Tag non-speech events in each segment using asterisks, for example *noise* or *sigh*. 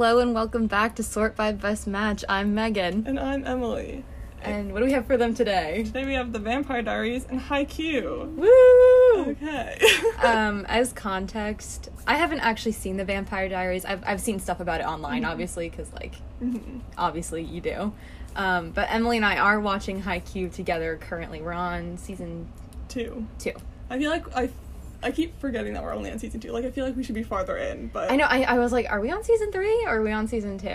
Hello and welcome back to Sort by Best Match. I'm Megan. And I'm Emily. And what do we have for them today? Today we have the Vampire Diaries and Haikyuu. Woo! Okay. *laughs* um, *laughs* as context, I haven't actually seen the Vampire Diaries. I've, I've seen stuff about it online, obviously, because, like, obviously you do. Um, but Emily and I are watching Haikyuu together currently. We're on season Two. two. I feel like I, I keep forgetting that we're only on season two. Like I feel like we should be farther in, but I know, I, I was like, are we on season three or are we on season two?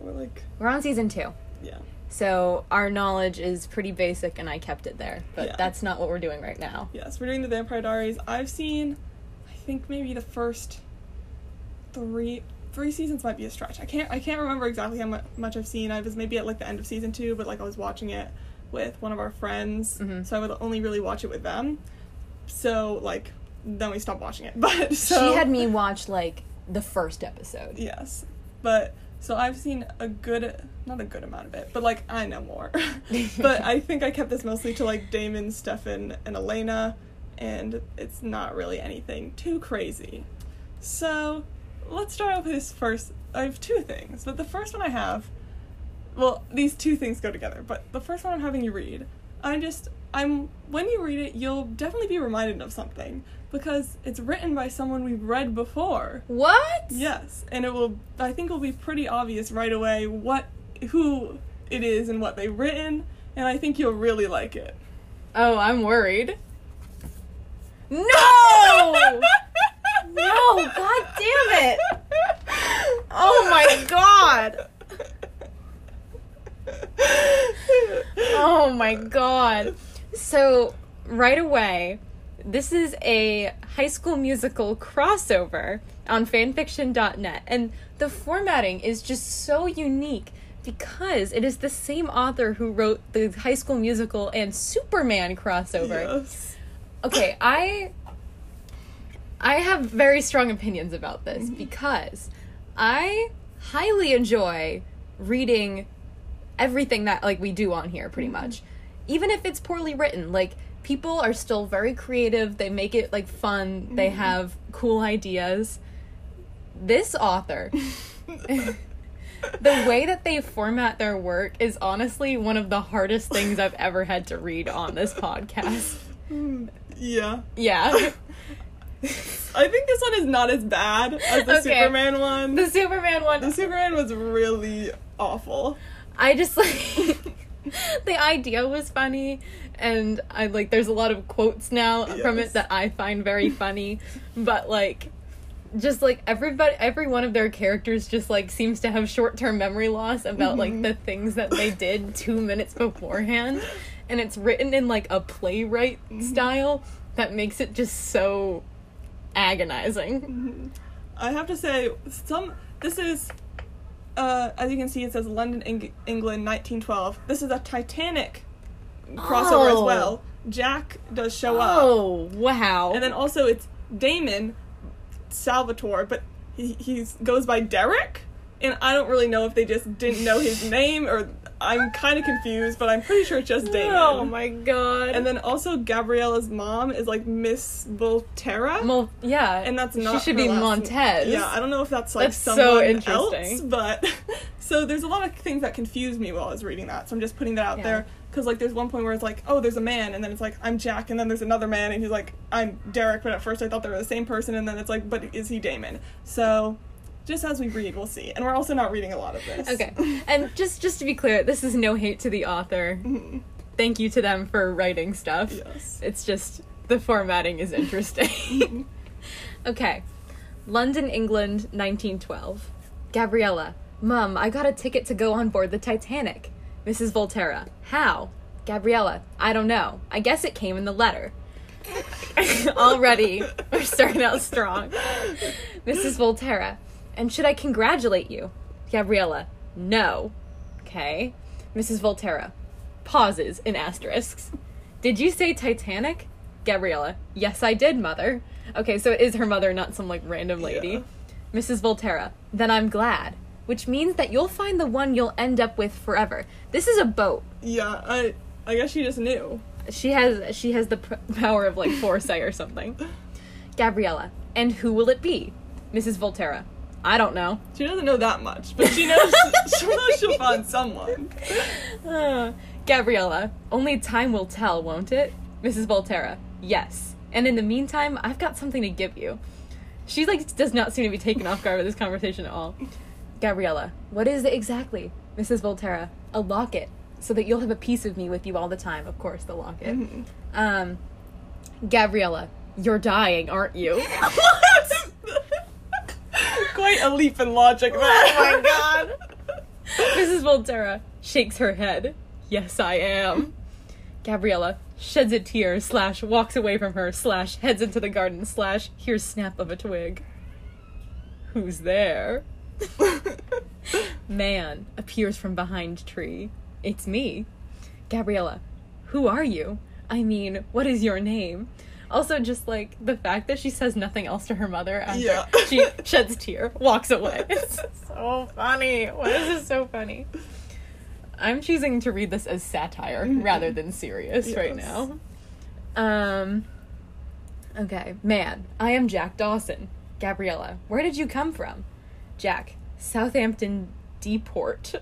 We're like We're on season two. yeah. So our knowledge is pretty basic and I kept it there. But Yeah. that's not what we're doing right now. Yes, we're doing the Vampire Diaries. I've seen, I think maybe the first three three seasons might be a stretch. I can't I can't remember exactly how much I've seen. I was maybe at like the end of season two, but like I was watching it with one of our friends, Mhm. so I would only really watch it with them. So like then we stopped watching it. *laughs* But so She had me watch like the first episode. Yes. But so I've seen a good not a good amount of it, but like I know more. *laughs* but I think I kept this mostly to like Damon, Stefan, and Elena, and it's not really anything too crazy. So let's start off with this first I have two things, but the first one I have well, these two things go together, but the first one I'm having you read, I just I'm when you read it, you'll definitely be reminded of something because it's written by someone we've read before. What? Yes, and it will. I think will be pretty obvious right away what who it is and what they've written, and I think you'll really like it. Oh, I'm worried. No! no, god damn it. Oh my god. *laughs* Oh my god. So, right away, this is a high school musical crossover on fanfiction.net. And the formatting is just so unique because it is the same author who wrote the high school musical and Superman crossover. Yes. Okay, I I have very strong opinions about this mm-hmm. because I highly enjoy reading everything that like we do on here pretty mm-hmm. much. Even if it's poorly written, like people are still very creative, they make it like fun, they mm-hmm. have cool ideas. This author *laughs* the way that they format their work is honestly one of the hardest things I've ever had to read on this *laughs* podcast. Yeah. Yeah. *laughs* I think this one is not as bad as the Okay. Superman one. The Superman one. the Superman was really awful. I just like the idea was funny and I like there's a lot of quotes now from it that I find very funny, *laughs* but like just like everybody every one of their characters just like seems to have short-term memory loss about like the mm-hmm. things that they did 2 minutes beforehand. And it's written in like a playwright mm-hmm. style that makes it just so agonizing. Mm-hmm. I have to say, some this is, uh, as you can see, it says London, Eng- England, 1912. This is a Titanic crossover as Oh. well. Jack does show up, Oh, wow. and then also it's Damon Salvatore, but he he's, goes by Derek, and I don't really know if they just didn't know his *laughs* name or I'm kind of confused, but I'm pretty sure it's just Damon. Oh my god. And then also Gabriella's mom is like Miss Volterra. Mo- yeah, and that's not she should be Montez. Yeah, I don't know if that's like That's so interesting. else, but *laughs* so there's a lot of things that confused me while I was reading that. So I'm just putting that out Yeah. there because like there's one point where it's like, oh, there's a man, and then it's like I'm Jack, and then there's another man, and he's like I'm Derek, but at first I thought they were the same person, and then it's like, but is he Damon? So just as we read, we'll see. And we're also not reading a lot of this. Okay, and just just to be clear, this is no hate to the author. Mhm. Thank you to them for writing stuff. Yes. It's just the formatting is interesting. *laughs* okay, London, England, 1912. Gabriella, Mum, I got a ticket to go on board the Titanic. Mrs. Volterra, how? Gabriella, I don't know. I guess it came in the letter. *laughs* Already, we're starting out strong. Mrs. Volterra, and should I congratulate you? Gabriella, no. Okay. Mrs. Volterra, pauses in asterisks. Did you say Titanic? Gabriella, yes, I did, mother. Okay, so it is her mother, not some like random lady. Yeah. Mrs. Volterra, then I'm glad. Which means that you'll find the one you'll end up with forever. This is a boat. Yeah, I I guess she just knew. She has she has the p- power of like foresight or something. *laughs* Gabriella, and who will it be? Mrs. Volterra, I don't know. She doesn't know that much, but she knows *laughs* *laughs* she knows she'll find someone. Uh, Gabriella, only time will tell, won't it? Mrs. Volterra, yes. And in the meantime, I've got something to give you. She like does not seem to be taken off guard with this conversation at all. Gabriella, what is it exactly? Mrs. Volterra, a locket, so that you'll have a piece of me with you all the time. Of course, the locket. Mhm. Um, Gabriella, you're dying, aren't you? *laughs* what? *laughs* Quite a leap in logic there. Oh my *laughs* God. Mrs. Volterra shakes her head. Yes, I am. Gabriella sheds a tear, slash, walks away from her, slash, heads into the garden, slash, hears snap of a twig. Who's there? *laughs* Man appears from behind tree. It's me. Gabriella, who are you? I mean, what is your name? Also, just like the fact that she says nothing else to her mother after Yeah. *laughs* she sheds tear, walks away. *laughs* It's so funny. Why is this so funny? I'm choosing to read this as satire Mhm. rather than serious right now. Um. Okay, man, I am Jack Dawson. Gabriella, where did you come from? Jack, Southampton Deport.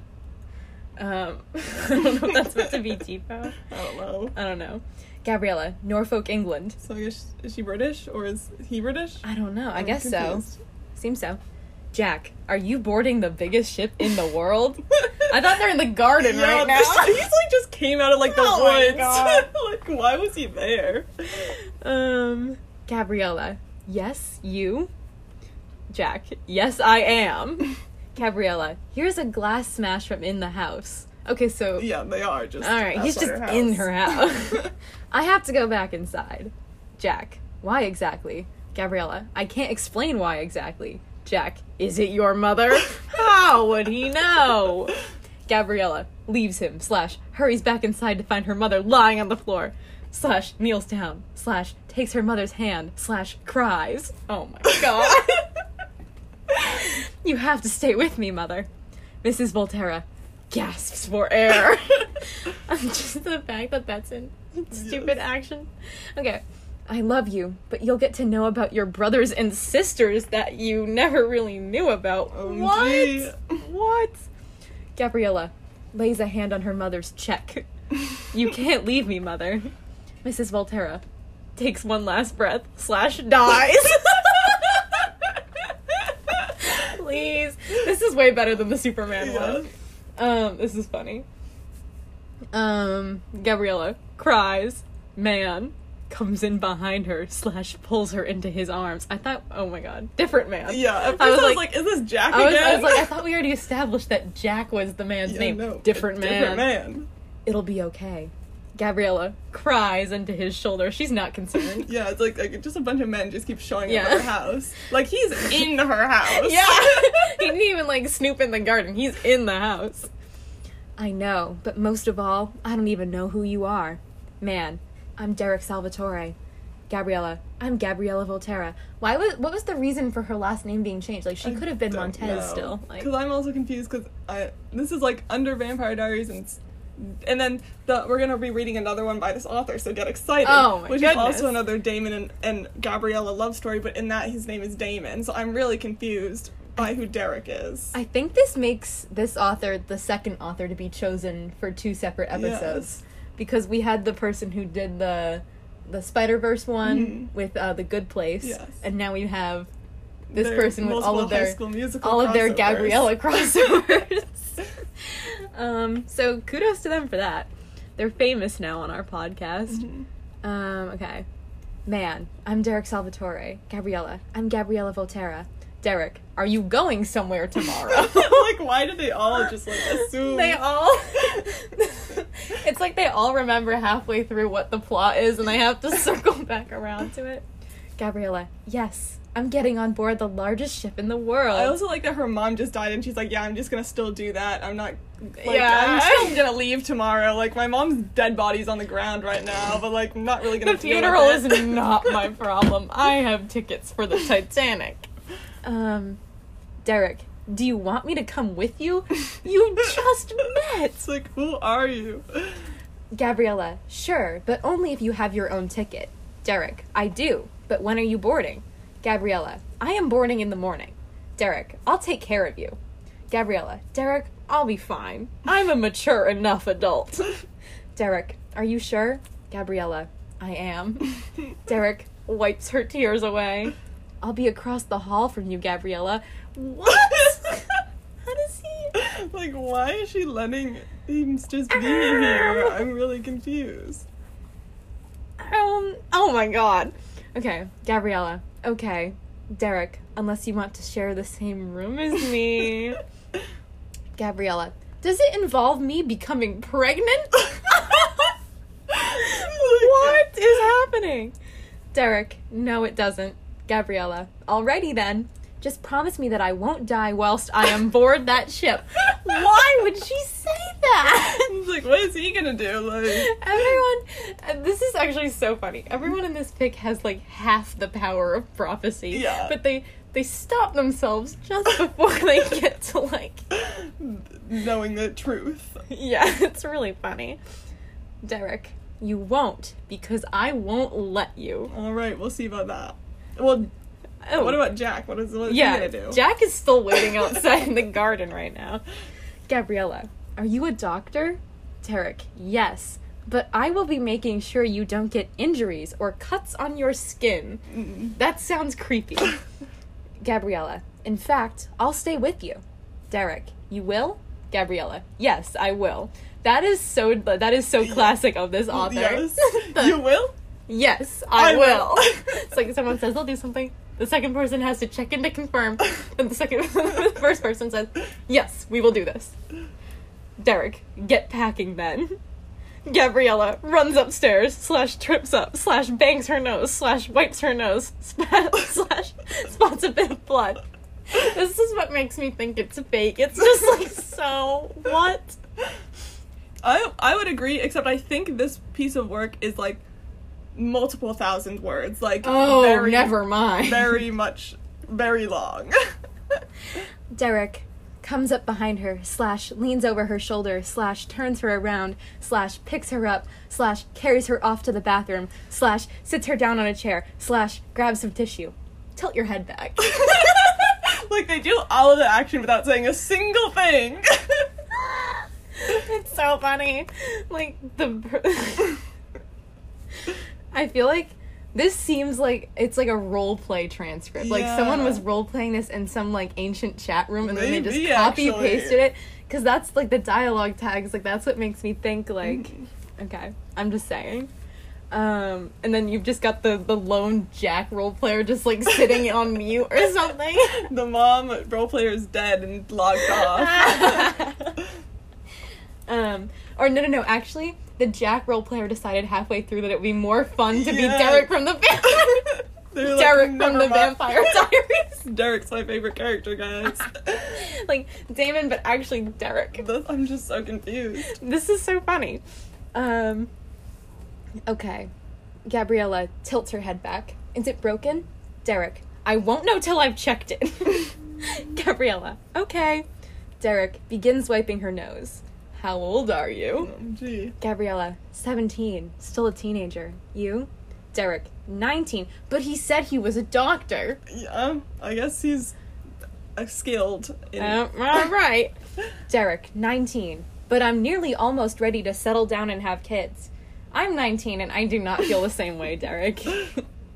Um, *laughs* I don't know if that's meant to be depot. I don't know. I don't know. Gabriella, Norfolk, England. So I guess is she British or is he British? I don't know. I I'm guess confused. so. Seems so. Jack, are you boarding the biggest ship in the world? *laughs* I thought they're in the garden Yeah, right now. he's like just came out of like the Oh woods. *laughs* Like why was he there? Um, Gabriella, yes, you. Jack, yes, I am. *laughs* Gabriella, here's a glass smash from in the house. Okay, so Yeah, they are just. all right, he's just in her *laughs* house. *laughs* I have to go back inside. Jack, why exactly? Gabriella, I can't explain why exactly. Jack, is it your mother? How would he know? Gabriella leaves him, slash, hurries back inside to find her mother lying on the floor, slash, kneels down, slash, takes her mother's hand, slash, cries. Oh my god. *laughs* you have to stay with me, mother. Mrs. Volterra gasps for air. *laughs* *laughs* Just the fact that that's in stupid Yes. action. Okay. I love you, but you'll get to know about your brothers and sisters that you never really knew about. OMG. What? What? Gabriella lays a hand on her mother's check. You can't leave me, mother. Mrs. Volterra takes one last breath, slash, dies. Please. This is way better than the Superman Yeah. one. Um, this is funny. Um, Gabriella cries. Man comes in behind her, slash, pulls her into his arms. I thought, oh my god, different man. Yeah, at first I I was was, like- like, is this Jack I was, again? I was like, I *laughs* thought we already established that Jack was the man's Yeah, name. no, different man. Different man. It'll be okay. Gabriella cries into his shoulder. She's not concerned. Yeah, it's like, like just a bunch of men just keep showing Yeah. up at her house. Like he's in her house. *laughs* yeah. *laughs* he didn't even like snoop in the garden. He's in the house. I know, but most of all, I don't even know who you are. Man, I'm Derek Salvatore. Gabriella, I'm Gabriella Volterra. Why was what was the reason for her last name being changed? Like she I could have been Montez know. still. Like Because I'm also confused because I this is like under Vampire Diaries and s- and then the we're gonna be reading another one by this author, so get excited. Oh my Which goodness. is also another Damon and, and Gabriella love story, but in that his name is Damon, so I'm really confused by who Derek is. I think this makes this author the second author to be chosen for two separate episodes Yes. because we had the person who did the the Spider Verse one Mhm. with uh, the Good Place, Yes. and now we have this Their person with all of their all of their. Gabriella *laughs* crossovers. *laughs* um, so kudos to them for that. They're famous now on our podcast. Mhm. Um, okay. Man, I'm Derek Salvatore. Gabriella, I'm Gabriella Volterra. Derek, are you going somewhere tomorrow? *laughs* like, why do they all just like assume? They all. *laughs* it's like they all remember halfway through what the plot is and they have to *laughs* circle back around to it. Gabriella, yes, I'm getting on board the largest ship in the world. I also like that her mom just died and she's like, yeah, I'm just gonna still do that. I'm not. Like, Yeah. I'm still *laughs* gonna leave tomorrow. Like my mom's dead body's on the ground right now, but like I'm not really gonna. the deal with funeral is *laughs* not my problem. I have tickets for the Titanic. Um, Derek, do you want me to come with you? You *laughs* just met. It's like, who are you? Gabriella, sure, but only if you have your own ticket. Derek, I do, but when are you boarding? Gabriella, I am boarding in the morning. Derek, I'll take care of you. Gabriella, Derek, I'll be fine. I'm a mature enough adult. *laughs* Derek, are you sure? Gabriella, I am. *laughs* Derek wipes her tears away. I'll be across the hall from you, Gabriella. What? *laughs* How does he? like, why is she letting him just be here? I'm really confused. Um. Oh my god. Okay, Gabriella. Okay, Derek. Unless you want to share the same room as me. *laughs* Gabriella. Does it involve me becoming pregnant? *laughs* what is happening? Derek. No, it doesn't. Gabriella. Alrighty then. Just promise me that I won't die whilst I am aboard that ship. *laughs* Why would she *laughs* It's like, what is he gonna do? Like, Everyone, uh, this is actually so funny. Everyone in this pick has like half the power of prophecy. Yeah. But they they stop themselves just before they *laughs* get to like. knowing the truth. Yeah, *laughs* it's really funny. Derek, you won't because I won't let you. All right, we'll see about that. Well, Oh, what about Jack? What is what is yeah? he gonna do? Jack is still waiting outside in the garden right now. Gabriella, are you a doctor? Derek, yes. But I will be making sure you don't get injuries or cuts on your skin. That sounds creepy. *laughs* Gabriella, in fact, I'll stay with you. Derek, you will? Gabriella, yes, I will. That is so that is so *laughs* classic of this author. Yes. The- *laughs* you will? Yes, I, I will. will. it's like someone says they'll do something. The second person has to check in to confirm, and the second, the first person says, "Yes, we will do this." Derek, get packing then. Gabriella runs upstairs, slash trips up, slash bangs her nose, slash wipes her nose, *laughs* spat, slash spots a bit of blood. This is what makes me think it's fake. It's just like *laughs* so what? I I would agree, except I think this piece of work is like multiple thousand words. Like Oh, very, never mind. very much very long. *laughs* Derek comes up behind her, slash leans over her shoulder, slash turns her around, slash picks her up, slash carries her off to the bathroom, slash sits her down on a chair, slash grabs some tissue. Tilt your head back. *laughs* like they do all of the action without saying a single thing. it's so funny. Like the *laughs* I feel like this seems like it's like a role play transcript. Like someone was role playing this in some like ancient chat room and then they just copy actually. pasted it cuz that's like the dialogue tags like that's what makes me think like Mm-hmm. okay, I'm just saying. Um, and then you've just got the the lone Jack role player just like sitting on *laughs* mute or something. *laughs* the mom role player is dead and logged off. *laughs* Um, or no, no, no. Actually, the Jack role player decided halfway through that it would be more fun to be Derek from the vampire. *laughs* They're like, Derek from the. Vampire Diaries. *laughs* Derek's my favorite character, guys. *laughs* like Damon, but actually Derek. This- I'm just so confused. This is so funny. Um, okay, Gabriella tilts her head back. Is it broken? Derek, I won't know till I've checked it. Gabriella, okay. Derek begins wiping her nose. How old are you? Oh, gee. Gabriella, 17, still a teenager. You? Derek, 19, but he said he was a doctor. Yeah, I guess he's skilled. In- Uh, all right. Derek, 19, but I'm nearly almost ready to settle down and have kids. I'm 19 and I do not feel the same way, Derek.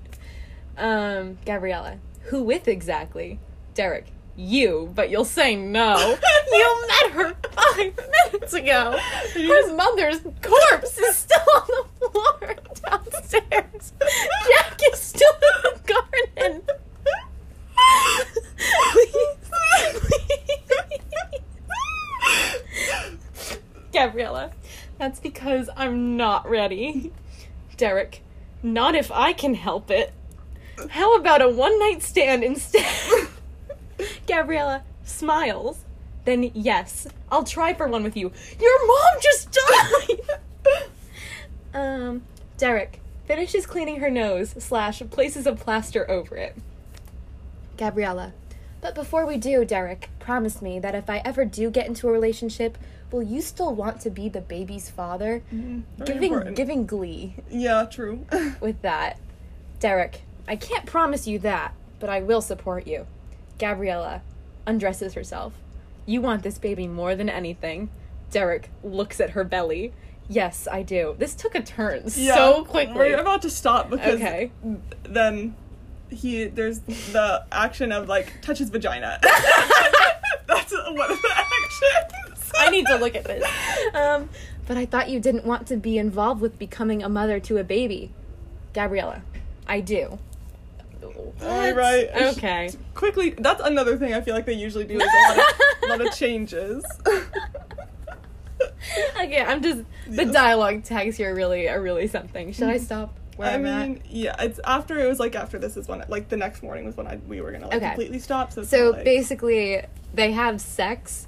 *laughs* um, Gabriella, who with exactly? Derek, you, but you'll say no. *laughs* you met her five minutes ago. Her mother's corpse is still on the floor downstairs. Jack is still in the garden. please, please. Gabriella, that's because I'm not ready. Derek, not if I can help it. How about a one night stand instead? *laughs* *laughs* Gabriella smiles. Then, yes, I'll try for one with you. Your mom just died! *laughs* um, Derek finishes cleaning her nose, slash, places a plaster over it. Gabriella, but before we do, Derek, promise me that if I ever do get into a relationship, will you still want to be the baby's father? Very giving important. giving glee Yeah, true. *laughs* with that. Derek, I can't promise you that, but I will support you. Gabriella, undresses herself. You want this baby more than anything. Derek looks at her belly. Yes, I do. This took a turn so quickly. We're about to stop because Okay. then he there's the action of like touch his vagina. *laughs* *laughs* That's one of the actions. I need to look at this. Um, but I thought you didn't want to be involved with becoming a mother to a baby. Gabriella, I do. All right. Okay. Quickly, that's another thing I feel like they usually do is a lot of, lot of *laughs* changes. *laughs* okay, I'm just the Yes. dialogue tags here really are really something. Should I stop where I am mean, yeah, it's after it was like after this is when like the next morning was when I we were gonna like Okay. completely stop. So, So like, basically, they have sex,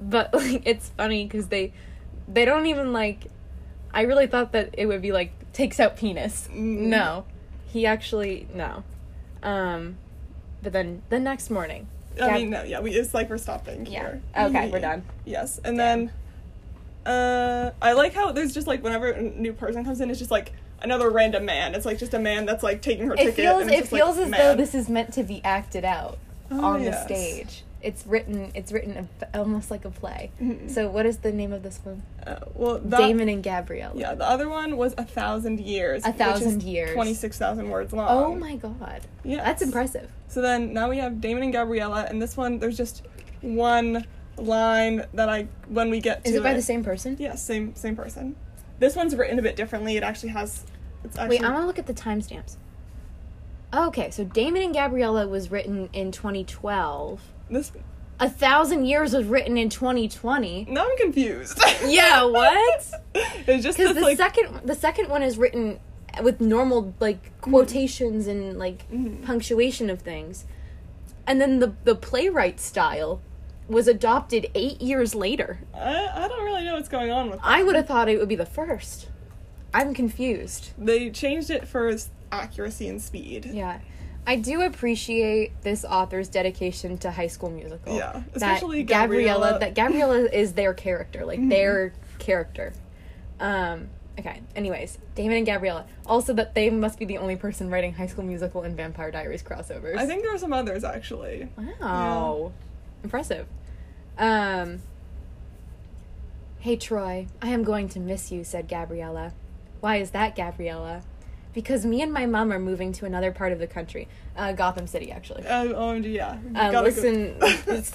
but *laughs* like it's funny because they they don't even like. I really thought that it would be like takes out penis. Mm. No, he actually no. Um, but then the next morning. I Gab- mean, no, yeah, we it's like we're stopping Yeah. here. Okay, we're done. Yes, and then uh, I like how there's just like whenever a new person comes in, it's just like another random man. It's like just a man that's like taking her it ticket. feels it just, like, feels as though this is meant to be acted out Oh, on yes. the stage. It's written. It's written a, almost like a play. Mhm. So what is the name of this one? Uh, well, that, Damon and Gabrielle. Yeah, the other one was a thousand years. A Thousand Years. Twenty six thousand words long. Oh my god. Yeah, That's impressive. So then now we have Damon and Gabriella, and this one there's just one line that I when we get to Is it by the same person? Yeah, same same person. This one's written a bit differently. It actually has. It's actually. Wait, I want to look at the timestamps. Okay, so Damon and Gabriella was written in 2012. This. A Thousand Years was written in 2020. Now I'm confused. *laughs* Yeah, what? *laughs* it's just Because the like. second the second one is written with normal like quotations and like Mhm. punctuation of things, and then the the playwright style was adopted eight years later. I, I don't really know what's going on with. I would have thought it would be the first. I'm confused. They changed it for accuracy and speed. Yeah. I do appreciate this author's dedication to High School Musical. Yeah, especially Gabriella. Gabriella. That Gabriella is their character, like Mhm. their character. Um. Okay. Anyways, Damon and Gabriella. Also, that they must be the only person writing High School Musical and Vampire Diaries crossovers. I think there are some others actually. Wow. Impressive. Um. Hey Troy, I am going to miss you," said Gabriella. "Why is that, Gabriella?" Because me and my mom are moving to another part of the country, uh, Gotham City, actually. Uh, OMG, yeah. Um, listen,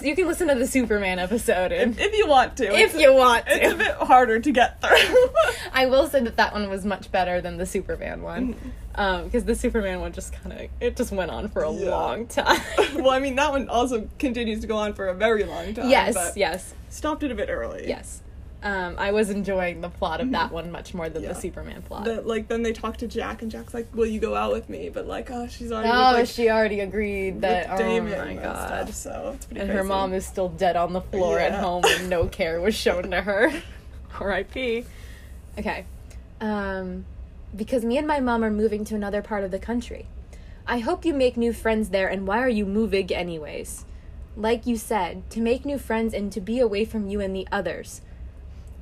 *laughs* you can listen to the Superman episode, if, if you want to. if It's- you want It's a bit harder to get through. *laughs* I will say that that one was much better than the Superman one, because the Superman one just kind of it just went on for a Yeah. long *laughs* time. well, I mean, that one also continues to go on for a very long time. yes, yes, Stopped it a bit early. yes. Um, I was enjoying the plot of that one much more than Mm-hmm. Yeah. the Superman plot. That like then they talk to Jack and Jack's like, "Will you go out with me?" But like, oh, she's already oh, with, like, she already agreed that. Oh Damien my and god. stuff, so it's pretty And her mom is still dead on the floor at home and no care was shown to her. *laughs* R.I.P. Okay. Um, because me and my mom are moving to another part of the country. I hope you make new friends there, and why are you moving anyways? Like you said, to make new friends and to be away from you and the others.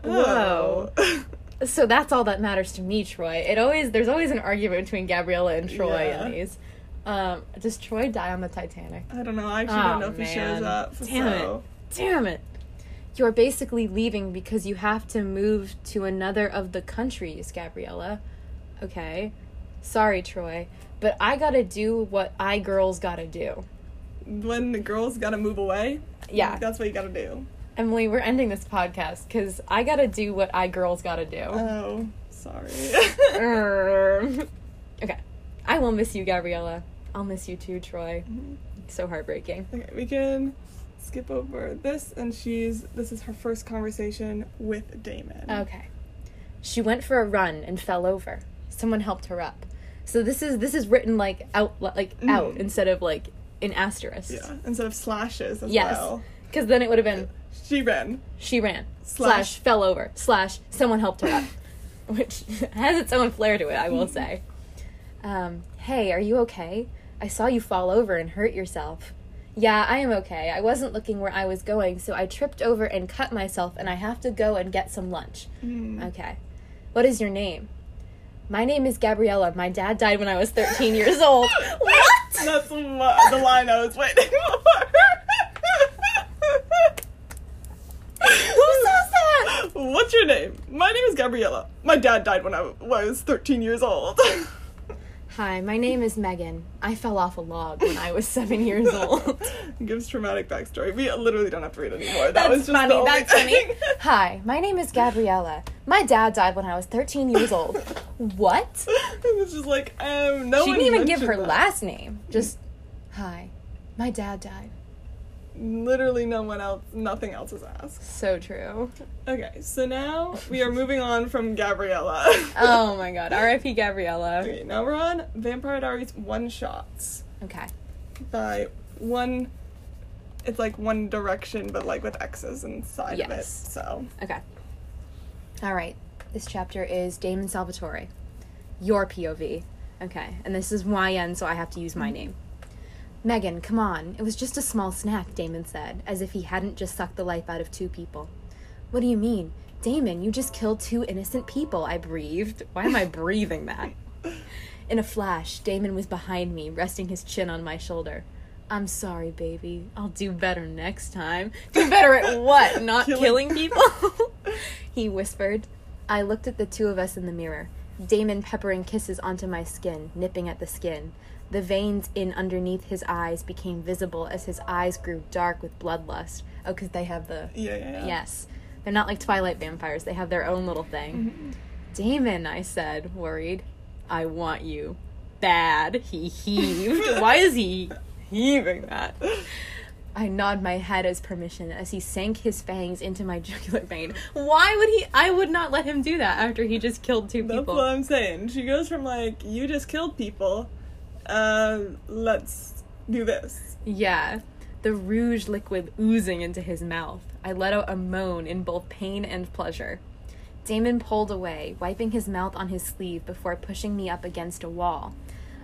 Whoa. Oh. So that's all that matters to me, Troy. It always there's always an argument between Gabriella and Troy Yeah. in these. Um, does Troy die on the Titanic? I don't know. I actually Oh, don't know if he shows up. Damn so. it. Damn it. You're basically leaving because you have to move to another of the countries, Gabriella. Okay. Sorry, Troy. But I gotta do what I girls gotta do. When the girls gotta move away, Yeah. that's what you gotta do. Emily, we're ending this podcast because I gotta do what I girls gotta do. Oh, sorry. Erm. *laughs* okay. I will miss you, Gabriella. I'll miss you too, Troy. So heartbreaking. okay, we can skip over this, and she's this is her first conversation with Damon. Okay. She went for a run and fell over. Someone helped her up. So this is this is written like out like Mhm. out instead of like in asterisks. Yeah, instead of slashes as Yes. well. Because then it would have been She ran. she ran slash, Slash. fell over slash someone helped her up, *laughs* which has its own flair to it. I will *laughs* say. Um, hey, are you okay? I saw you fall over and hurt yourself. Yeah, I am okay. I wasn't looking where I was going, so I tripped over and cut myself, and I have to go and get some lunch. Mm. Okay. What is your name? My name is Gabriella. My dad died when I was 13 years old. *laughs* What? That's the, the line I was waiting for. Your name? My name is Gabriella. My dad died when I was 13 years old. *laughs* Hi, my name is Megan. I fell off a log when I was seven years *laughs* old. Gives traumatic backstory. We literally don't have to read anymore. That That's was just funny. That's funny. *laughs* Hi, my name is Gabriella. My dad died when I was 13 years old. What? it was just like, um, no she didn't even give her that. last name. Just, hi, my dad died. Literally, no one else, nothing else is asked. So true. Okay, so now we are moving on from Gabriella. *laughs* Oh my god. R.I.P. Gabriella. Okay, now we're on Vampire Diaries one shots Okay. by one. It's like one direction, but like with X's inside of it. So Okay. All right. This chapter is Damon Salvatore. Your POV. Okay. And this is YN, so I have to use my mm-hmm. name. Megan, come on. It was just a small snack, Damon said, as if he hadn't just sucked the life out of two people. What do you mean? Damon, you just killed two innocent people, I breathed. Why am I *laughs* breathing that? In a flash, Damon was behind me, resting his chin on my shoulder. I'm sorry, baby. I'll do better next time. Do better at what? *laughs* Not Killing- killing *laughs* people? he whispered. I looked at the two of us in the mirror. Damon peppering kisses onto my skin, nipping at the skin. The veins in underneath his eyes became visible as his eyes grew dark with bloodlust. Oh, because they have the. yeah, yeah, yeah. Yes. They're not like Twilight vampires, they have their own little thing. Mm-hmm. Damon, I said, worried. I want you. Bad. He heaved. *laughs* Why is he heaving that? *laughs* I nod my head as permission as he sank his fangs into my *laughs* jugular vein. Why would he? I would not let him do that after he just killed two people. That's people. what I'm saying. She goes from like, you just killed people, uh, let's do this. Yeah. The rouge liquid oozing into his mouth. I let out a moan in both pain and pleasure. Damon pulled away, wiping his mouth on his sleeve before pushing me up against a wall.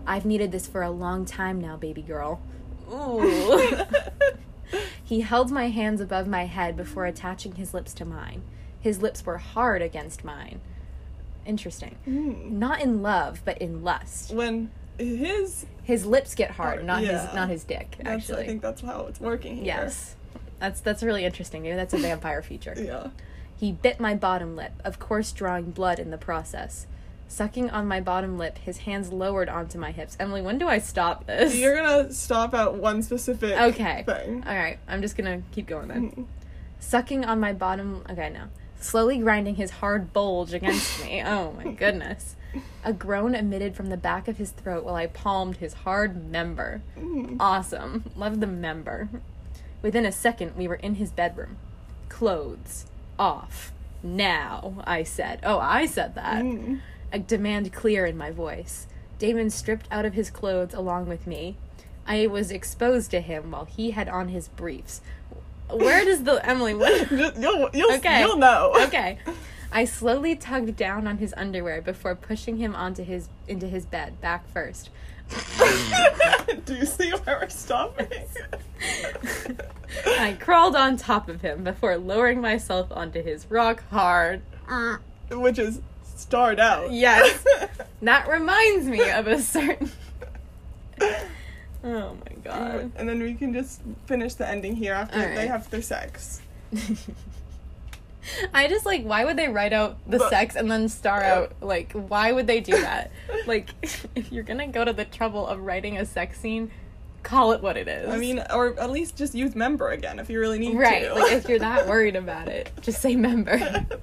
I've needed this for a long time now, baby girl. Ooh. *laughs* *laughs* he held my hands above my head before attaching his lips to mine. His lips were hard against mine. Interesting. Hmm. Not in love, but in lust. When his, His lips get hard, Hard, not yeah. his not his dick, that's, actually. I think that's how it's working here. Yes. That's that's really interesting. Maybe that's a vampire feature. *laughs* Yeah. He bit my bottom lip, of course drawing blood in the process. Sucking on my bottom lip, his hands lowered onto my hips. Emily, when do I stop this? You're gonna stop at one specific okay. thing. All right. I'm just going to keep going then. Mhm. Sucking on my bottom Okay, no. Slowly grinding his hard bulge against me. Oh my *laughs* goodness. A groan emitted from the back of his throat while I palmed his hard member. Mhm. Awesome. Love the member. Within a second, we were in his bedroom. Clothes off. Now, I said. Oh, I said that. Mm. A demand clear in my voice. Damon stripped out of his clothes along with me. I was exposed to him while he had on his briefs. Where does the Emily? What? *laughs* You'll you'll Okay. you'll know. okay. *laughs* I slowly tugged down on his underwear before pushing him onto his into his bed, back first. *laughs* Do you see where we're stopping? I crawled on top of him before lowering myself onto his rock hard. Uh. Which is starred out. Yes. *laughs* That reminds me of a certain. Oh my god. and then we can just finish the ending here after they have their sex. *laughs* *laughs* I just like, why would they write out the But- sex and then star out? *laughs* Like, why would they do that? like, *laughs* if you're gonna go to the trouble of writing a sex scene, call it what it is. I mean, or at least just use member again if you really need right? to. Right, like, if you're that worried about it, just say member.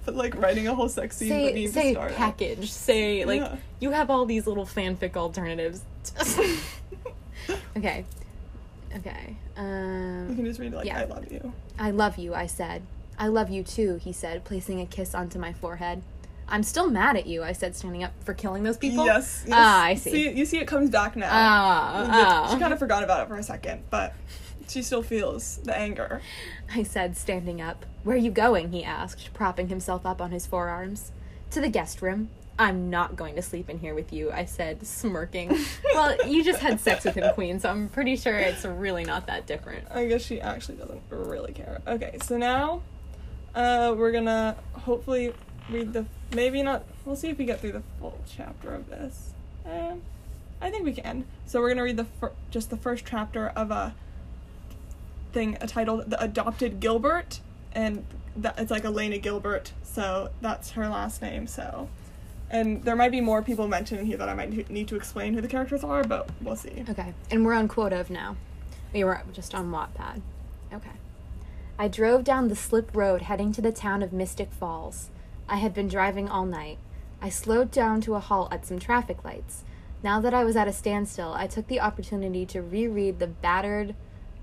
but like writing a whole sex scene would say need say to start. package. Say like Yeah. you have all these little fanfic alternatives. okay, okay. Um, You can just read like Yeah. I love you. I love you. I said. I love you too. He said, placing a kiss onto my forehead. I'm still mad at you. I said, standing up for killing those people. Yes, yes. Ah, I see. You see, it comes back now. Ah, ah. She kind of forgot about it for a second, but she still feels the anger. I said, standing up. Where are you going? He asked, propping himself up on his forearms. To the guest room. I'm not going to sleep in here with you, I said, smirking. *laughs* well, you just had sex with him, Queen, so I'm pretty sure it's really not that different. I guess she actually doesn't really care. Okay, so now uh, we're gonna hopefully read the maybe not. We'll see if we get through the full chapter of this. Um, I think we can. So we're gonna read the fir- just the first chapter of a thing uh, titled "The Adopted Gilbert," and that it's like Elena Gilbert, so that's her last name. So, and there might be more people mentioned in here that I might need to explain who the characters are, but we'll see. Okay, and we're on Quotev now. We were just on Wattpad. Okay. I drove down the slip road heading to the town of Mystic Falls. I had been driving all night. I slowed down to a halt at some traffic lights. Now that I was at a standstill, I took the opportunity to reread the battered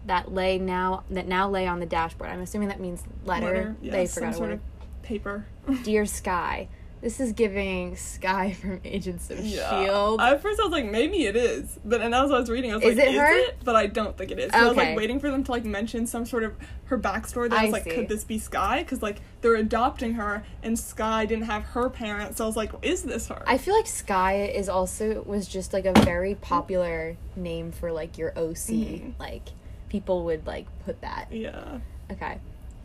that lay now that now lay on the dashboard. I'm assuming that means letter. yeah, they some forgot a sort word. of paper. Dear *laughs* Sky. This is giving Skye from Agents of Shield. At first, I was like, maybe it is, but and as I was reading, I was like, Is like, it is her? it? But I don't think it is. So I was like waiting for them to like mention some sort of her backstory. That I I was like, see. could this be Sky? Because like they're adopting her, and Sky didn't have her parents. So I was like, is this her? I feel like Sky is also was just like a very popular name for like your OC. Mhm. Like people would like put that. yeah. Okay.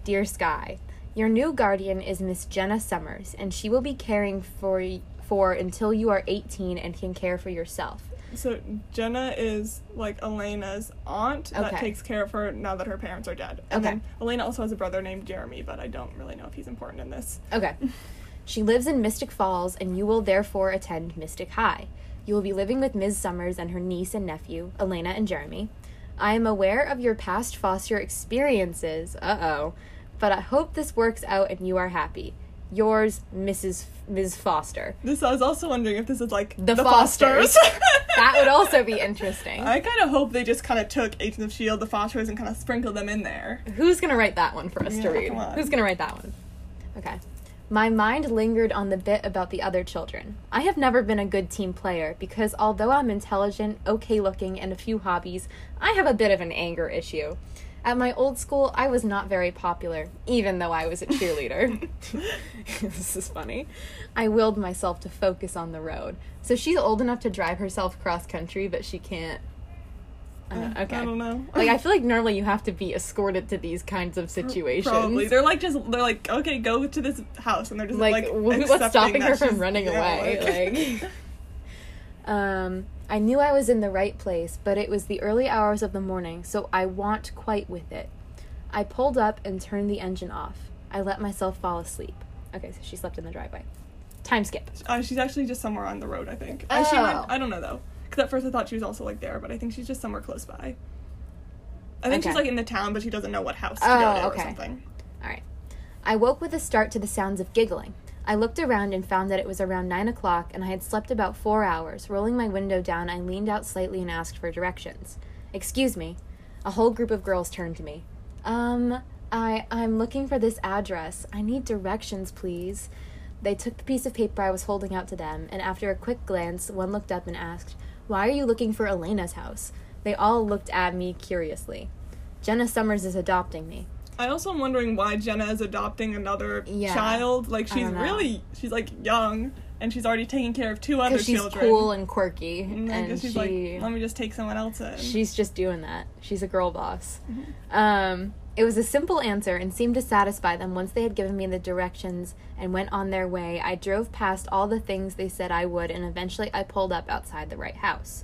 Dear Sky, your new guardian is Miss Jenna Summers, and she will be caring for for until you are 18 and can care for yourself. So Jenna is like Elena's aunt that takes care of her now that her parents are dead. And Okay. Elena also has a brother named Jeremy, but I don't really know if he's important in this. Okay. *laughs* she lives in Mystic Falls, and you will therefore attend Mystic High. You will be living with Ms. Summers and her niece and nephew, Elena and Jeremy. I am aware of your past foster experiences, uh oh, but I hope this works out and you are happy. Yours, Mrs. F- Ms. Foster. This I was also wondering if this is like The Fosters. *laughs* That would also be *laughs* interesting. I kind of hope they just kind of took Agents of Shield, the Fosters, and kind of sprinkled them in there. Who's gonna write that one for us to read? Who's gonna write that one? Okay. My mind lingered on the bit about the other children. I have never been a good team player because although I'm intelligent, okay looking, and a few hobbies, I have a bit of an anger issue. At my old school, I was not very popular, even though I was a cheerleader. *laughs* this is funny. I willed myself to focus on the road. So she's old enough to drive herself cross country, but she can't. Uh, okay. I don't know. Like I *laughs* feel like normally you have to be escorted to these kinds of situations. Probably they're like just they're like okay go to this house and they're just like, like, *laughs* what's stopping her from running yeah, away? Like, um, I knew I was in the right place, but it was the early hours of the morning, so I want quite with it. I pulled up and turned the engine off. I let myself fall asleep. Okay, so she slept in the driveway. Time skip. uh, she's actually just somewhere on the road I think. She Oh. might, I don't know though because at first I thought she was also like there, but I think she's just somewhere close by. I think she's like in the town, but she doesn't know what house to Oh, go to okay. or something. All right. I woke with a start to the sounds of giggling. I looked around and found that it was around nine o'clock, and I had slept about four hours. Rolling my window down, I leaned out slightly and asked for directions. Excuse me. A whole group of girls turned to me. Um, I I'm looking for this address. I need directions, please. They took the piece of paper I was holding out to them, and after a quick glance, one looked up and asked, "Why are you looking for Elena's house?" They all looked at me curiously. Jenna Summers is adopting me. I also am wondering why Jenna is adopting another Yeah. child. Like she's really she's like young and she's already taking care of two other she's children. cool and quirky, and and she's she like, let me just take someone else in. she's just doing that. She's a girl boss. Mm-hmm. Um, it was a simple answer and seemed to satisfy them. Once they had given me the directions and went on their way, I drove past all the things they said I would, and eventually I pulled up outside the right house.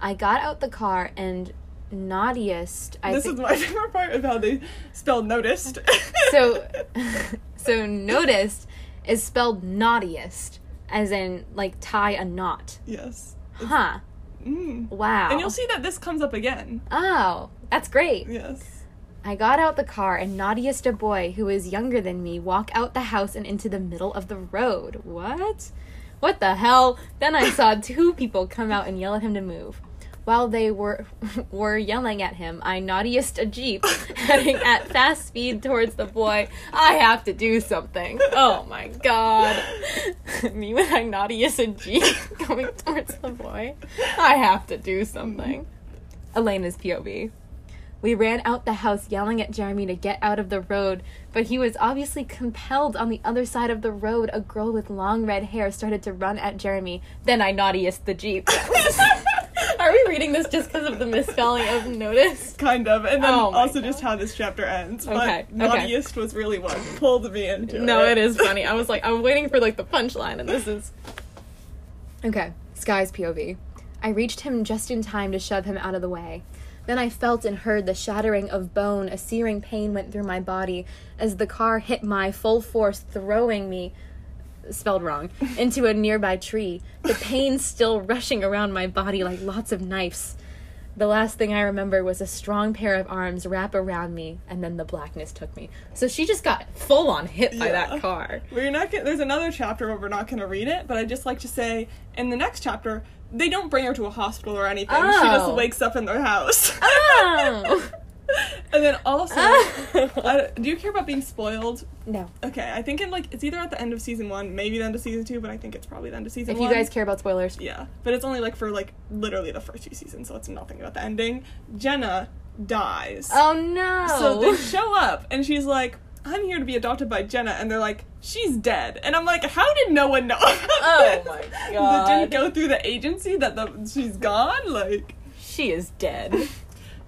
I got out the car and naughtiest. I this think is my *laughs* favorite part of how they spell noticed. *laughs* so. *laughs* so noticed is spelled naughtiest, as in like tie a knot. yes. Huh. Mm. Wow. And you'll see that this comes up again. Oh, that's great. Yes. I got out the car and naughtiest a boy who is younger than me walk out the house and into the middle of the road. What? What the hell? Then I saw two people come out and yell at him to move. While they were *laughs* were yelling at him, I naughtiest a jeep *laughs* heading at fast speed towards the boy. I have to do something. Oh my god. *laughs* Me when I naughtiest a jeep going towards the boy. I have to do something. Elena's POV. We ran out the house yelling at Jeremy to get out of the road, but he was obviously compelled on the other side of the road. A girl with long red hair started to run at Jeremy. Then I naughtiest the Jeep. *laughs* Are we reading this just because of the misspelling of notice? Kind of. And then Oh my also just how this chapter ends. Okay, But okay. naughtiest was really what pulled me into No, it. it is funny. I was like, I'm waiting for like the punchline, and this is. Okay, Sky's POV. I reached him just in time to shove him out of the way. Then I felt and heard the shattering of bone. A searing pain went through my body as the car hit my full force, throwing me spelled wrong into a nearby tree. The pain still rushing around my body like lots of knives. The last thing I remember was a strong pair of arms wrap around me, and then the blackness took me. So she just got full on hit by Yeah. that car. We're not. Gonna, there's another chapter where we're not going to read it, but I just like to say in the next chapter they don't bring her to a hospital or anything. She just Oh. wakes up in their house. Oh! *laughs* and then also. *laughs* I, do you care about being spoiled? no. Okay, I think in like it's either at the end of season one, maybe the end of season two, but I think it's probably the end of season If one. you guys care about spoilers, Yeah, but it's only like for like literally the first two seasons, so it's nothing about the ending. Jenna dies. oh no! So they show up, and she's like, "I'm here to be adopted by Jenna," and they're like, "She's dead." And I'm like, "How did no one know?" *laughs* Oh my *laughs* That God. didn't go through the agency that the she's gone. Like, she is dead.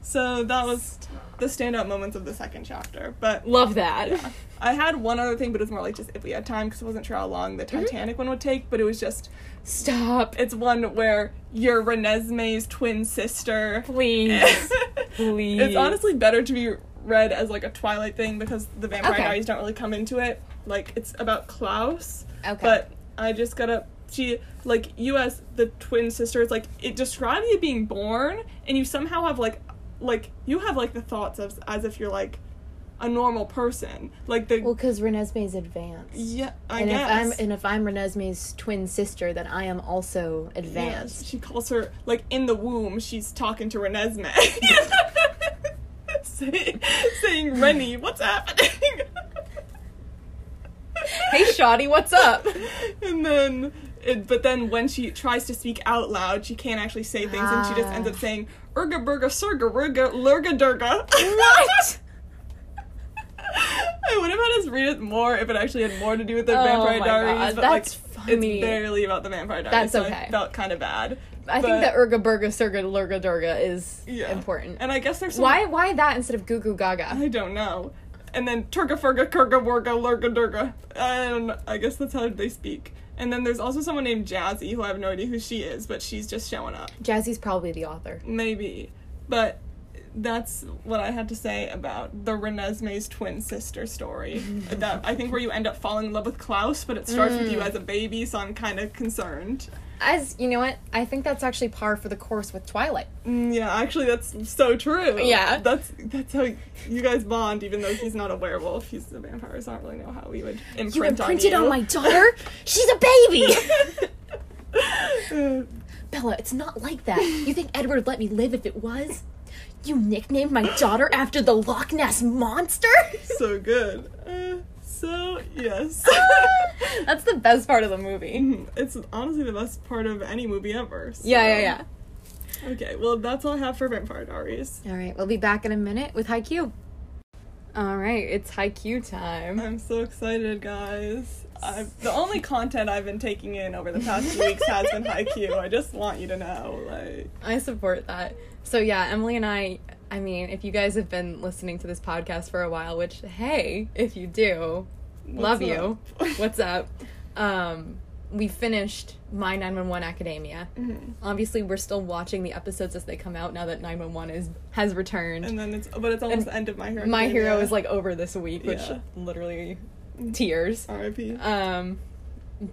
so that was the standout moments of the second chapter. But Love that. yeah. I had one other thing, but it was more like just if we had time because I wasn't sure how long the Mm-hmm. Titanic one would take. But it was just Stop, it's one where you're Renesmee's twin sister. please, *laughs* please. It's honestly better to be read as like a Twilight thing because the Vampire Okay. Diaries don't really come into it. Like it's about Klaus, okay. but I just gotta she like you as the twin sister. It's like it describes you being born, and you somehow have like like you have like the thoughts of as if you're like a normal person. Like the well, because Renesmee's advanced. yeah, I and guess. if I'm and if I'm Renesmee's twin sister, then I am also Yes, advanced. she calls her like in the womb. She's talking to Renesmee, *laughs* saying, saying, "Rennie, what's happening?" *laughs* Hey, Shoddy, what's up? and then, it, but then when she tries to speak out loud, she can't actually say things, and she just ends up Ah. saying "Urga burga surga urga lurga durga." What? *laughs* I would have had us read it more if it actually had more to do with the Oh Vampire my Diaries, God, but that's like funny. it's barely about the Vampire Diaries. That's so okay. I felt kind of bad. I But- think that Urga Burga Surga Lurga Durga is Yeah. important. And I guess there's some, Why why that instead of Goo Goo Gaga? I don't know. And then Turga Furga Kurga Wurga Lurga Durga. I don't. I guess that's how they speak. And then there's also someone named Jazzy who I have no idea who she is, but she's just showing up. Jazzy's probably the author. Maybe. But that's what I had to say about the Renesmee's twin sister story. *laughs* that I think where you end up falling in love with Klaus, but it starts with Mm. you as a baby, so I'm kind of concerned. As you know what, I think that's actually par for the course with Twilight. Mm, yeah, actually, that's so true. Yeah. that's that's how you guys bond. Even though he's not a werewolf, he's a vampire. So I don't really know how we would imprint on You imprinted on, on, my *laughs* daughter? She's a baby! *laughs* Bella, it's not like that. You think Edward would let me live if it was? You nicknamed my daughter after the Loch Ness Monster? so good. *laughs* Uh, so yes, *laughs* That's the best part of the movie. Mhm. it's honestly the best part of any movie ever. so- Yeah, yeah, yeah. Okay, well that's all I have for Vampire Diaries. All right, we'll be back in a minute with Haikyuu. All right, it's Haikyuu time. I'm so excited, guys. I've, *laughs* the only content I've been taking in over the past few weeks has been Haikyuu. I just want you to know, like, I support that. So yeah, Emily and I. I mean, if you guys have been listening to this podcast for a while, which hey, if you do, love what's you. up? *laughs* What's up? Um, we finished My 911 Academia. Mhm. Obviously, we're still watching the episodes as they come out now that 911 is has returned. And then it's, but it's almost And the end of My Hero. My Hero is like over this week, which Yeah. literally tears. R.I.P. Um,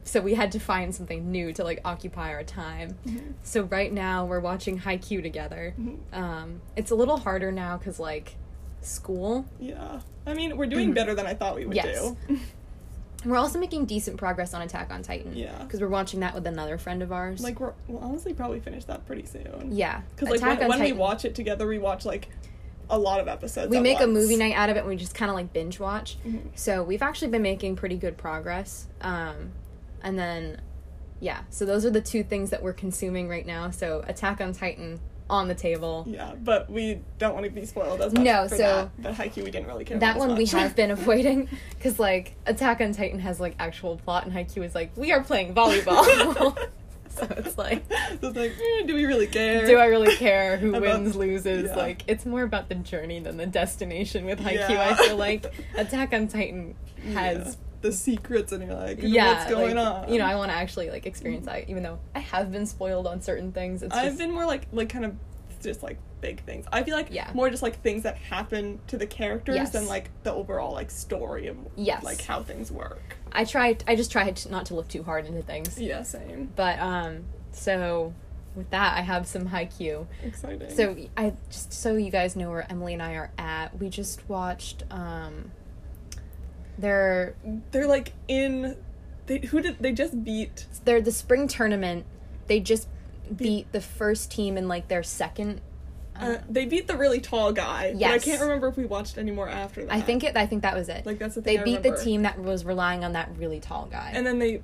so we had to find something new to like occupy our time. So right now we're watching Haikyuu together. Mhm. Um, it's a little harder now because like school. Yeah. I mean, we're doing better than I thought we would. Yes. do. *laughs* We're also making decent progress on Attack on Titan. Yeah. because we're watching that with another friend of ours. like, we're, we'll honestly probably finish that pretty soon. yeah, Because, like, when, when we watch it together, we watch, like, a lot of episodes. we make a movie night out of it and we just kind of like binge watch. Mhm. So we've actually been making pretty good progress. Um, and then, yeah, so those are the two things that we're consuming right now. So Attack on Titan on the table. Yeah, but we don't want to be spoiled as much. No, so- that. But Haikyuu, we didn't really care. That one we have been *laughs* avoiding because like Attack on Titan has like actual plot and Haikyuu is like we are playing volleyball. *laughs* *laughs* so it's like, So it's like, eh, do we really care? do I really care who About- wins, loses? yeah. Like it's more about the journey than the destination with Haikyuu. Yeah. I feel like Attack on Titan has Yeah. The secrets, and you're like, yeah, what's going like, on? You know, I want to actually like experience that, even though I have been spoiled on certain things. It's I've just, been more like like kind of just like big things. I feel like Yeah. more just like things that happen to the characters Yes. than like the overall like story of Yes. like how things work. I tried. I just tried not to look too hard into things. Yeah, same. But um, so with that, I have some Haikyuu. Exciting. So I just so you guys know where Emily and I are at. We just watched um, their they're like in they who did they just beat they're the spring tournament. They just beat the first team in like their second. uh, they beat the really tall guy. But I can't remember if we watched any more after that. I think it. I think that was it. Like that's the they I beat the team that was relying on that really tall guy. and then they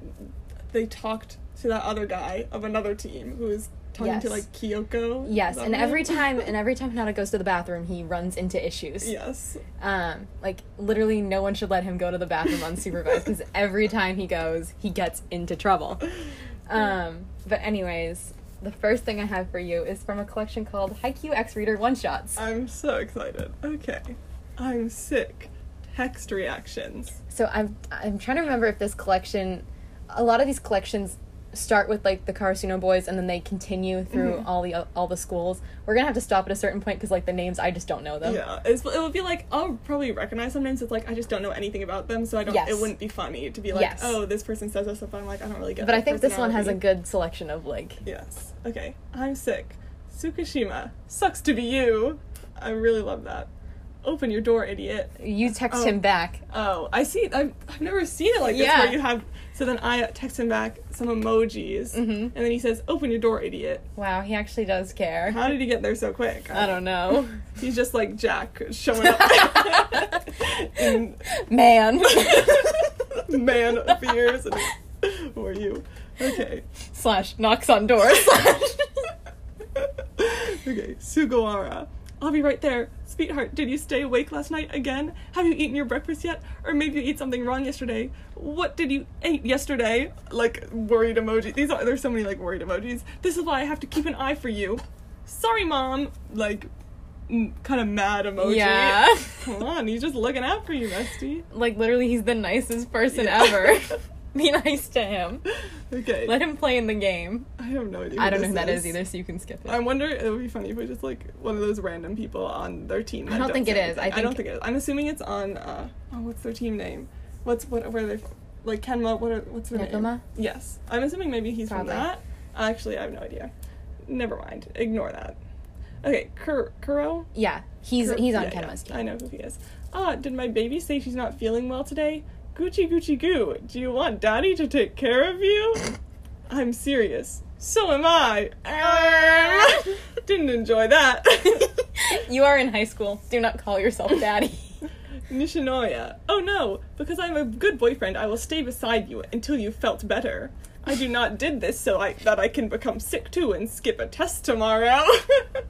they talked to that other guy of another team who was talking to Yes. like Kyoko. yes, and every time and every time Hinata goes to the bathroom, he runs into issues. yes. Um, like literally, no one should let him go to the bathroom unsupervised because every time he goes, he gets into trouble. *laughs* Um, but anyways, the first thing I have for you is from a collection called Haikyuu X Reader One Shots. I'm so excited. Okay. I'm sick. Text reactions. So I'm I'm trying to remember if this collection, a lot of these collections start with like the Karasuno boys and then they continue through Mhm. all the all the schools. We're gonna have to stop at a certain point because like the names I just don't know them. Yeah, it's, it would be like I'll probably recognize some names. It's like I just don't know anything about them, so I don't. Yes. It wouldn't be funny to be like, Yes. oh, this person says this stuff. I'm like, I don't really get. But I think this one has a good selection of like Yes. Okay. I'm sick. Tsukishima. Sucks to be you. I really love that. Open your door, idiot. you text Oh. him back. Oh, I see. I've, I've never seen it like this Yeah. where you have. So then I text him back some emojis, Mhm. and then he says, "Open your door, idiot." Wow, he actually does care. How did he get there so quick? I don't know. *laughs* He's just like Jack showing up *laughs* in Man. *laughs* man appears. And, who are you? Okay. Slash knocks on doors. Slash. okay, Sugawara. I'll be right there. Sweetheart, did you stay awake last night again? Have you eaten your breakfast yet? Or maybe you ate something wrong yesterday? What did you eat yesterday? Like worried emoji. These are there's so many like worried emojis. This is why I have to keep an eye for you. Sorry, mom. Like kind of mad emoji. Yeah. *laughs* Come on, he's just looking out for you, Rusty. like literally, he's the nicest person Yeah. ever. *laughs* *laughs* Be nice to him. Okay. Let him play in the game. I have no idea. I don't know who that is either, so you can skip it. I wonder it would be funny if was just like one of those random people on their team. I don't think it is. I anything. I don't think- think it is. I'm assuming it's on. Uh, oh, what's their team name? What's what? Where are they? From? Like Kenma. What? Are, what's their name? Nekoma? Yes, I'm assuming maybe he's Probably. from that. Actually, I have no idea. Never mind. Ignore that. Okay, Kur- Kuro. Yeah, he's he's on yeah, yeah. Kenma's team. I know who he is. Ah, did my baby say she's not feeling well today? Gucci Gucci Goo. Do you want Daddy to take care of you? I'm serious. So am I. *laughs* Didn't enjoy that. you are in high school. Do not call yourself daddy. *laughs* Nishinoya. Oh no, because I'm a good boyfriend, I will stay beside you until you felt better. I do not did this so I that I can become sick too and skip a test tomorrow.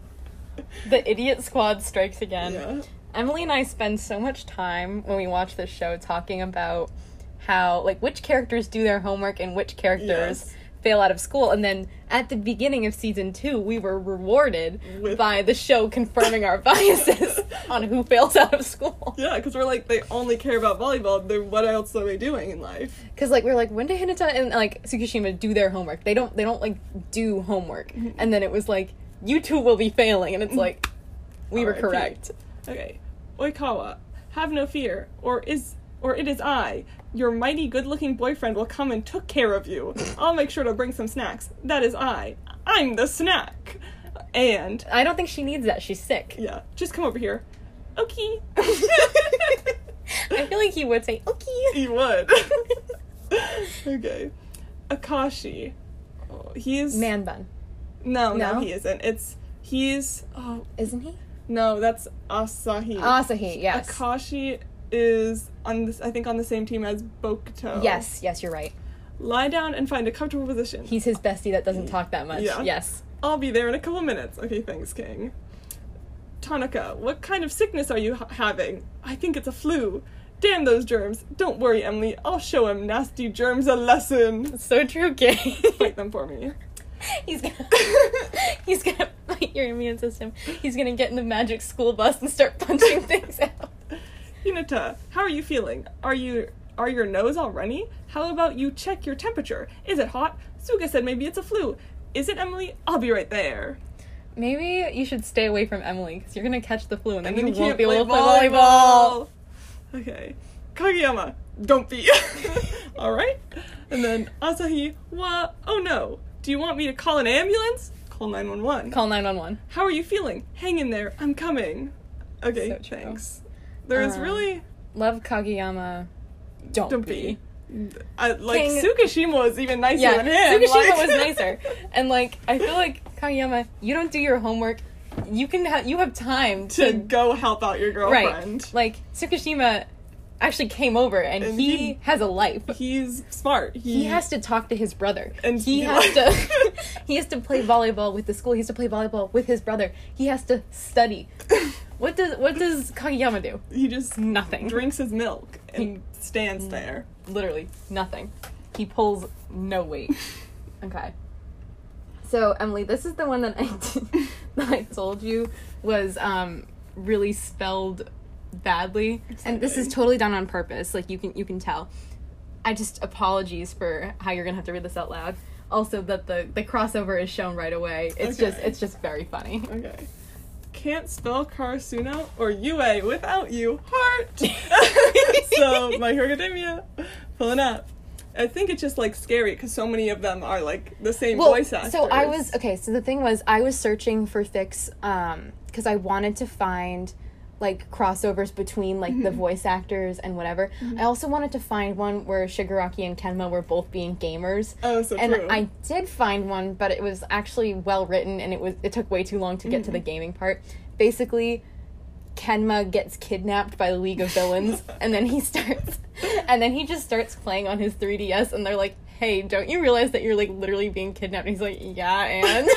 *laughs* the idiot squad strikes again. yeah. Emily and I spend so much time when we watch this show talking about how like which characters do their homework and which characters Yes. fail out of school and then at the beginning of season 2 we were rewarded With- by the show confirming our biases *laughs* on who fails out of school. Yeah, because we're like they only care about volleyball. Then what else are they doing in life? Cuz like we're like when did Hinata and like Tsukishima do their homework? They don't they don't like do homework. Mm-hmm. And then it was like you two will be failing and it's like we were correct. Okay. Oikawa, have no fear, or is or it is I. Your mighty good-looking boyfriend will come and took care of you. I'll make sure to bring some snacks. That is I. I'm the snack. And I don't think she needs that. She's sick. yeah, just come over here. Okay. *laughs* *laughs* I feel like he would say, "Okay." he would. *laughs* okay. Akashi. Oh, he's Man bun, no, no, No? he isn't. It's he's oh isn't he? No, that's Asahi. Asahi, yes. Akashi is on this I think on the same team as Bokuto. Yes, yes, you're right. Lie down and find a comfortable position. He's his bestie that doesn't talk that much. Yeah. Yes. I'll be there in a couple minutes. Okay, thanks, King. Tanaka, what kind of sickness are you ha- having? I think it's a flu. Damn those germs. Don't worry, Emily. I'll show him nasty germs a lesson. So true, Kay. Fight them for me. *laughs* he's gonna *laughs* he's gonna fight your immune system. He's gonna get in the magic school bus and start punching *laughs* things out. Hinata, how are you feeling? Are you are your nose all runny? How about you check your temperature? Is it hot? Suga said maybe it's a flu. Is it Emily? I'll be right there. maybe you should stay away from Emily because you're gonna catch the flu and then, And then you, you won't can't be able to play volleyball. volleyball. Okay. Kageyama, don't be. Alright? And then Asahi, wa, oh no. Do you want me to call an ambulance? Call 911. Call nine one one. How are you feeling? Hang in there. I'm coming. Okay, So thanks. There's Um, really. Love Kageyama. Don't, Don't be. be. I, like, King- Tsukishima was even nicer Yeah, than him. Tsukishima like- was *laughs* nicer, and like I feel like Kageyama, you don't do your homework. You can have you have time to to go help out your girlfriend. right. Like Tsukishima actually came over, and, And he, he- has a life. He's smart. He, he has to talk to his brother And he he- has to *laughs* *laughs* he has to play volleyball with the school he has to play volleyball with his brother he has to study *laughs* what does what does kageyama do He just Nothing. drinks his milk and stands there. literally nothing he pulls no weight okay so emily this is the one that i that i told you was um really spelled badly and this is totally done on purpose like you can you can tell i just apologies for how you're gonna have to read this out loud also that the the crossover is shown right away it's just it's just very funny Okay. Can't spell Karasuno or UA without you. Heart! *laughs* *laughs* so, My Hero Academia, pulling up. I think it's just like scary because so many of them are like the same voice actors. So I was okay. So the thing was, I was searching for fics because um, I wanted to find like crossovers between like Mm-hmm. the voice actors and whatever. I also wanted to find one where Shigaraki and Kenma were both being gamers. Oh, so and true. I did find one, but it was actually well written, and it was it took way too long to get to the Mm-hmm. gaming part. Basically, Kenma gets kidnapped by the League of Villains, *laughs* and then he starts, and then he just starts playing on his 3DS, and they're like, "Hey, don't you realize that you're like literally being kidnapped?" And he's like, "Yeah," and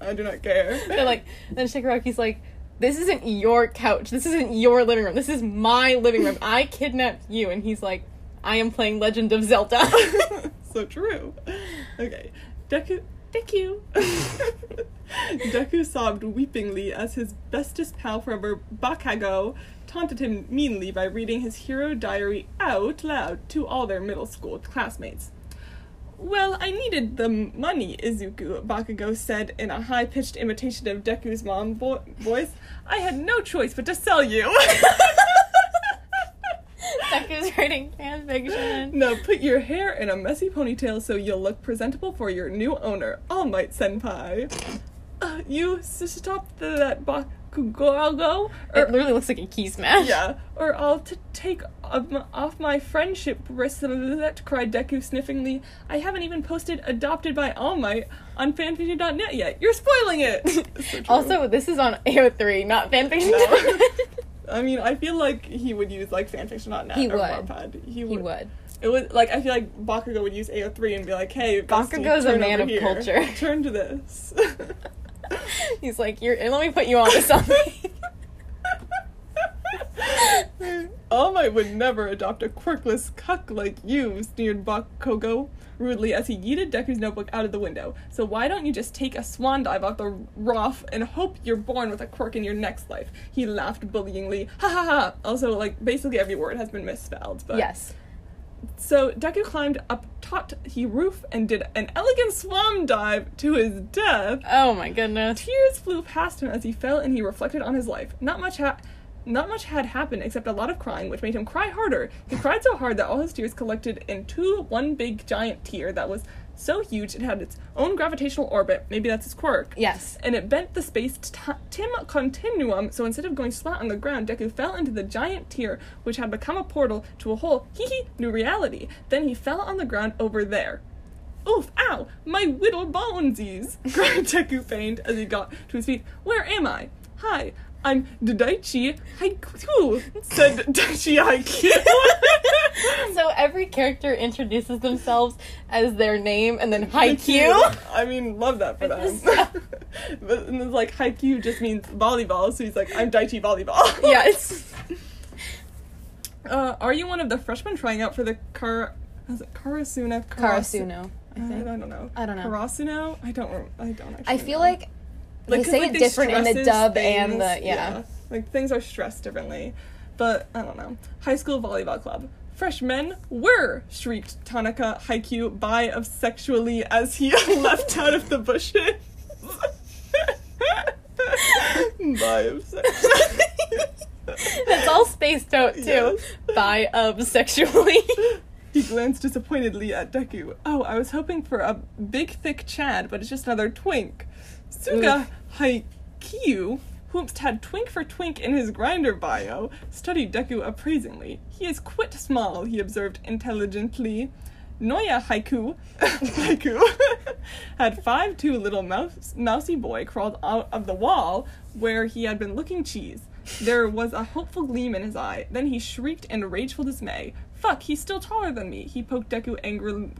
*laughs* I do not care. they're like, then Shigaraki's like, "This isn't your couch. This isn't your living room. This is my living room. I kidnapped you," and he's like, "I am playing Legend of Zelda." *laughs* so true. Okay. Deku. Deku. *laughs* Deku sobbed weepingly as his bestest pal forever, Bakago, taunted him meanly by reading his hero diary out loud to all their middle school classmates. Well, I needed the money, Izuku, Bakugo said in a high pitched imitation of Deku's mom vo- voice. I had no choice but to sell you. *laughs* Deku's writing fan fiction. Now put your hair in a messy ponytail so you'll look presentable for your new owner, All Might Senpai. Uh, you s- stop the, that Bakugo? It Or, literally looks like a key smash. yeah, or I'll t- take of m- off my friendship bracelet, cried Deku sniffingly. I haven't even posted Adopted by All Might on fanfiction.net yet. You're spoiling it! *laughs* So. *laughs* Also, this is on AO3, not fanfiction. No. *laughs* I mean, I feel like he would use like fanfiction.net He or would. Wattpad. He would. he would. It was like I feel like Bakugo would use AO3 and be like, "Hey, bestie, Bakugo's a man of here. culture. Turn to this." *laughs* He's like, "You're. Let me put you on to something." *laughs* All Might would never adopt a quirkless cuck like you, sneered Bakugo rudely as he yeeted Deku's notebook out of the window. So why don't you just take a swan dive off the rough and hope you're born with a quirk in your next life? He laughed bullyingly. Ha ha ha! Also, like basically every word has been misspelled, but yes. So Deku climbed up taut he roof and did an elegant swan dive to his death. Oh my goodness. Tears flew past him as he fell and he reflected on his life. Not much ha- not much had happened except a lot of crying, which made him cry harder. He cried so hard that all his tears collected into one big giant tear that was so huge it had its own gravitational orbit. Maybe that's his quirk. Yes. And it bent the space t- tim continuum, so instead of going flat on the ground, Deku fell into the giant tear, which had become a portal to a whole *laughs* hee hee new reality. Then he fell on the ground over there. Oof, ow, my whittle bonesies, cried *laughs* Deku pained as he got to his feet. Where am I? Hi, I'm Daichi Haikyuu, said *laughs* Daichi Haikyuu. *laughs* So every character introduces themselves as their name and then Haikyuu. I mean, love that for them. *laughs* But and it's like Haikyuu just means volleyball, so he's like, I'm Daichi Volleyball. yes. Uh, are you one of the freshmen trying out for the Kar? Is it Karasuna? Karasu- Karasuno, I Uh, I don't know. I don't know. Karasuno? I don't. I don't actually. I feel know. like they 'cause, say like, it they different in the dub and the things, yeah. Like things are stressed differently, but I don't know. High school volleyball club. Freshmen were shrieked Tanaka Haikyuu by of sexually as he *laughs* left out of the bushes. *laughs* Bisexual. *laughs* That's all spaced out too. Yes. Bi of sexually. He glanced disappointedly at Deku. Oh, I was hoping for a big, thick Chad, but it's just another twink. Suga Haikyuu, whomst had twink for twink in his Grindr bio, studied Deku appraisingly. He is quite small, he observed intelligently. Noya Haiku, *laughs* Haiku *laughs* had five two little mouse, mousy boy crawled out of the wall where he had been looking cheese. There was a hopeful gleam in his eye. Then he shrieked in rageful dismay. Fuck, he's still taller than me. He poked Deku angrily,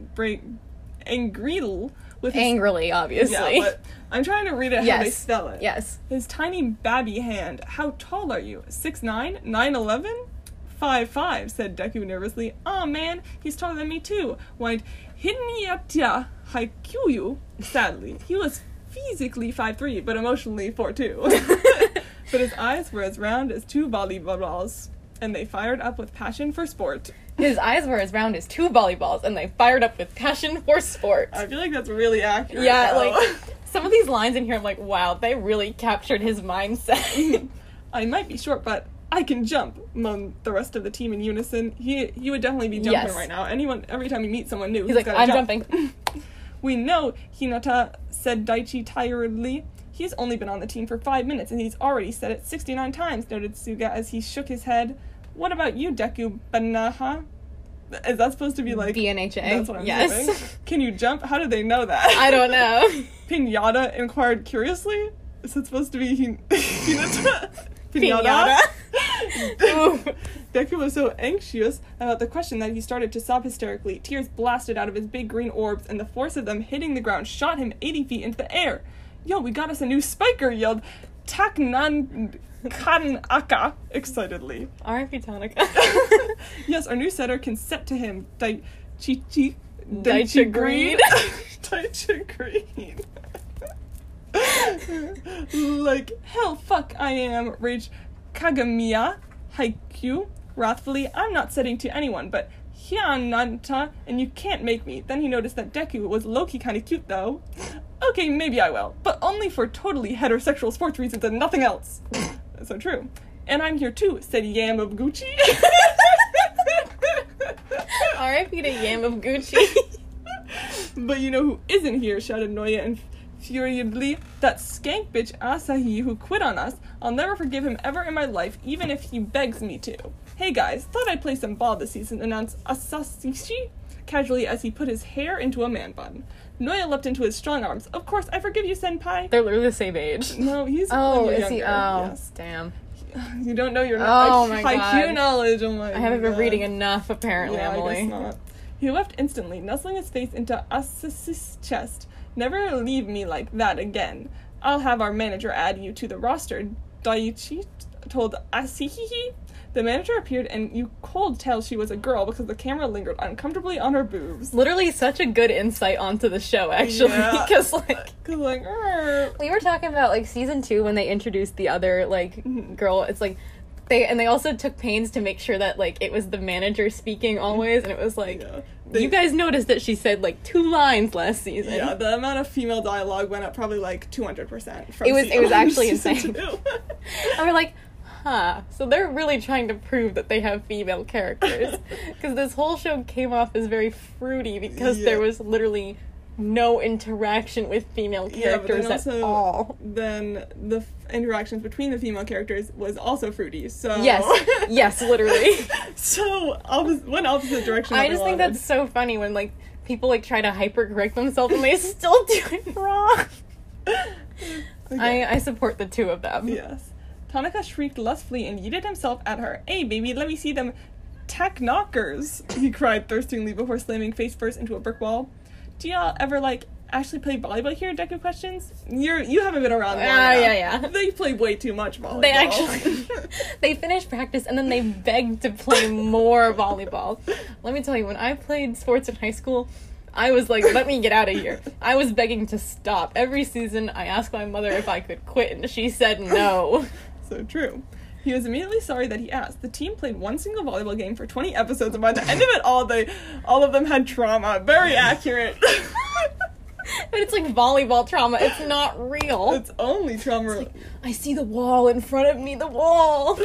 angrily with his Angrily, obviously. yeah, but I'm trying to read it how they yes. spell it. Yes. His tiny babby hand. How tall are you? Six nine? Nine eleven? Five five, said Deku nervously. Aw man, he's taller than me too, whined Hinyatya Haikyu sadly. He was physically five three, but emotionally four two. *laughs* but his eyes were as round as two volleyball balls, and they fired up with passion for sport. His eyes were as round as two volleyballs, and they fired up with passion for sport. I feel like that's really accurate. yeah, though. like *laughs* some of these lines in here, I'm like, wow, they really captured his mindset. *laughs* I might be short, but I can jump, moaned the rest of the team in unison. He he would definitely be jumping Yes. right now. Anyone every time he meets someone new, He's like, I'm jump. jumping. *laughs* We know, Hinata said Daichi tiredly. He's only been on the team for five minutes and he's already said it 69 times, noted Suga as he shook his head. What about you, Deku Banaha? Is that supposed to be like. BNHA. That's what I'm yes. doing. Can you jump? How did they know that? I don't know. *laughs* Pinata inquired curiously. Is it supposed to be Hin- *laughs* Hinata? Pinata. Ooh. *laughs* Deku was so anxious about the question that he started to sob hysterically. Tears blasted out of his big green orbs, and the force of them hitting the ground shot him 80 feet into the air. Yo, we got us a new spiker, yelled Taknan Kanaka excitedly. R.I.P. Tonica. *laughs* yes, our new setter can set to him. Daichi. Daichi Green. Daichi Green. *laughs* *laughs* like, hell fuck I am, raged Kagamiya Haikyuu wrathfully. I'm not setting to anyone, but Hyananta, and you can't make me. Then he noticed that Deku was low-key kinda cute though. Okay, maybe I will, but only for totally heterosexual sports reasons and nothing else. So true. And I'm here too, said Yam of Gucci. *laughs* R.I.P. to Yam of Gucci. *laughs* But you know who isn't here? shouted Noya infuriatedly. That skank bitch Asahi who quit on us. I'll never forgive him ever in my life, even if he begs me to. Hey guys, thought I'd play some ball this season, announced Asashi casually as he put his hair into a man bun. Noya leapt into his strong arms. Of course, I forgive you, Senpai. They're literally the same age. No, he's Oh, is he? Oh, yes. damn. You don't know your Oh like, my high Q God. knowledge. Oh my I haven't been reading enough, apparently, Yeah, I guess not. He left instantly, nestling his face into Asas's chest. Never leave me like that again. I'll have our manager add you to the roster. Daichi told Asihihi. The manager appeared, and you could tell she was a girl because the camera lingered uncomfortably on her boobs. Literally, such a good insight onto the show, actually. Yeah. Because, *laughs* like, Cause like, *laughs* "Arr." we were talking about, like, season two when they introduced the other, like, Mhm. girl. It's like, they, and they also took pains to make sure that, like, it was the manager speaking always, and it was like, Yeah. They- you guys noticed that she said, like, two lines last season. Yeah, the amount of female dialogue went up probably like two hundred percent. It was- it was *laughs* actually insane. And we're like, huh. So they're really trying to prove that they have female characters. *laughs* Because this whole show came off as very fruity because there was literally no interaction with female Yeah, characters at also- all. then the f- interactions between the female characters was also fruity. So Yes, yes, literally. *laughs* so opposite, went opposite direction. I just think wanted. that's so funny when like people like try to hypercorrect themselves and they still do it wrong. *laughs* Okay. I, I support the two of them. yes. Tanaka shrieked lustfully and yeeted himself at her. Hey, baby, let me see them tack knockers! *laughs* He cried thirstingly before slamming face first into a brick wall. Do y'all ever like actually play volleyball here? Deku questions. You're you haven't been around. long ah, enough. yeah, yeah. *laughs* They play way too much volleyball. They actually *laughs* they finished practice and then they begged to play more volleyball. Let me tell you, when I played sports in high school, I was like, "Let me get out of here." I was begging to stop. Every season, I asked my mother if I could quit, and she said no. So true. He was immediately sorry that he asked. The team played one single volleyball game for 20 episodes, and by the end of it all, they all of them had trauma. Very accurate. *laughs* but it's like volleyball trauma. It's not real. It's only trauma. I see the wall in front of me. The wall.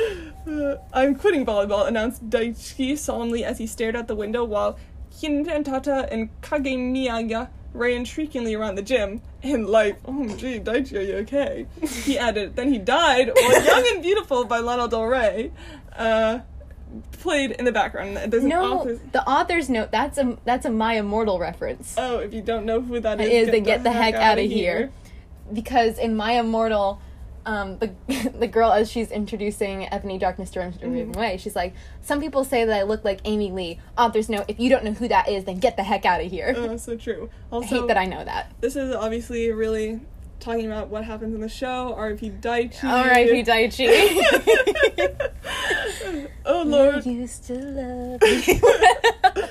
Uh, *laughs* I'm quitting volleyball, announced Daichi solemnly as he stared out the window while Hinentata and Kagemiya ran shriekingly around the gym. In life, oh gee, Daichi, are you okay? He *laughs* added, then he died, while Young and Beautiful by Lana Del Rey uh, played in the background. There's an No, author's- the author's note. That's a that's a My Immortal reference. Oh, if you don't know who that is, it is is then get the heck outta out of here. Because in My Immortal, um, the *laughs* the girl as she's introducing Ebony Darkness Storms Mm-hmm. Driven Away, she's like, "Some people say that I look like Amy Lee." Author's know If you don't know who that is, then get the heck out of here. Oh, so true. *laughs* I Also, hate that I know that. this is obviously really talking about what happens in the show. R.I.P. Daichi. R.I.P. Daichi. *laughs* oh Lord. I used to love you.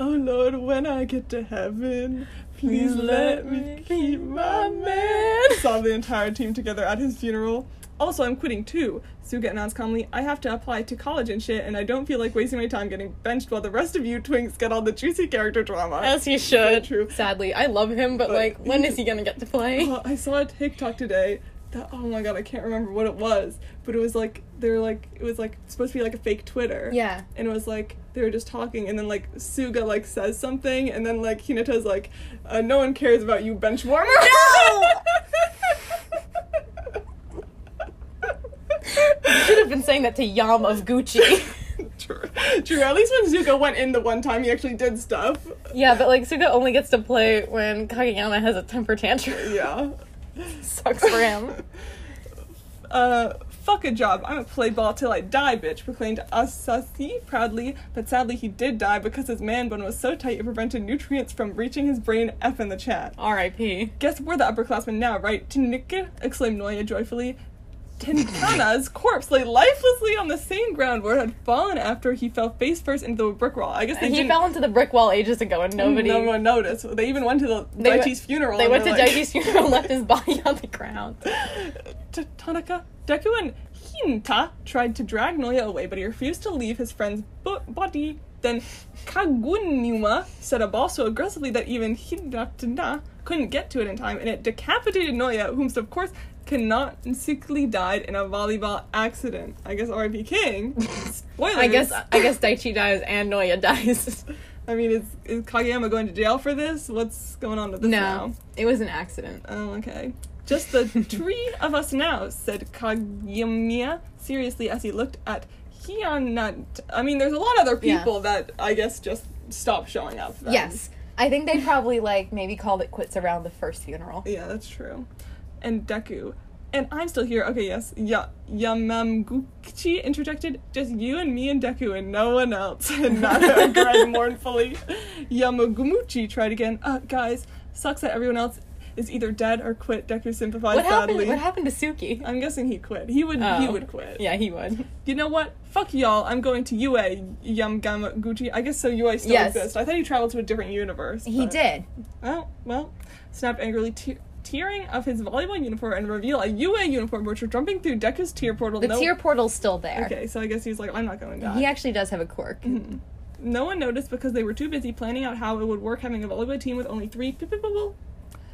Oh Lord, when I get to heaven, please let me keep my man. *laughs* Saw the entire team together at his funeral. Also, I'm quitting too. Suga announced calmly, I have to apply to college and shit, and I don't feel like wasting my time getting benched while the rest of you twinks get all the juicy character drama. As he should. true. Sadly, I love him, but, But- like, when is he gonna get to play? Uh, I saw a TikTok today that oh my god, I can't remember what it was, but it was like they were like it was like supposed to be like a fake Twitter. yeah. And it was like they were just talking, and then like Suga like says something, and then like Hinata's like, uh, "No one cares about you, bench warmer." No. *laughs* you should have been saying that to Yam of Gucci. *laughs* true, true. At least when Zuko went in the one time, he actually did stuff. yeah, but like Suga only gets to play when Kageyama has a temper tantrum. Yeah. *laughs* Sucks for him. *laughs* Uh, fuck a job. I'm gonna play ball till I die, bitch, proclaimed Asasi proudly, but sadly he did die because his man bun was so tight it prevented nutrients from reaching his brain F in the chat. R.I.P. Guess we're the upperclassmen now, right? Tinike, exclaimed Noya joyfully. Tintana's corpse lay lifelessly on the same ground where it had fallen after he fell face first into the brick wall. I guess they He fell into the brick wall ages ago and nobody. no one noticed. They even went to the went- funeral. They went to like- Daichi's funeral and left his body on the ground. *laughs* Tanaka, Deku, and Hinta tried to drag Noya away, but he refused to leave his friend's bo- body. Then Kagunuma set a ball so aggressively that even Hinata couldn't get to it in time, and it decapitated Noya, whom, of course, canonically died in a volleyball accident. I guess R.I.P. King. *laughs* Spoilers. I guess I guess Daichi dies and Noya dies. *laughs* I mean, is, is Kageyama going to jail for this? What's going on with this now? no, it was an accident. Oh, okay. Just the *laughs* three of us now, said Kagemiya seriously as he looked at Hyanat. I mean, there's a lot of other Yeah. people that I guess just stopped showing up. then. Yes, I think they probably like maybe called it quits around the first funeral. Yeah, that's true. And Deku. And I'm still here. Okay, yes. Ya Yamaguchi interjected, just you and me and Deku and no one else. *laughs* And Nana *laughs* cried mournfully. Yamagumuchi tried again. Uh, guys, sucks that everyone else is either dead or quit. Deku sympathized What happened? sadly. What happened to Suki? I'm guessing he quit. He would he Oh. would quit. Yeah, he would. You know what? Fuck y'all. I'm going to UA Yamgamaguchi. I guess so UA still Yes. exists. I thought he traveled to a different universe. He but- did. Oh, well. Snapped angrily, te- tearing of his volleyball uniform and reveal a UA uniform which were jumping through Deku's tear portal. The no- tier portal's still there. Okay, so I guess he's like, I'm not going to He actually does have a quirk. Mm-hmm. No one noticed because they were too busy planning out how it would work having a volleyball team with only three people.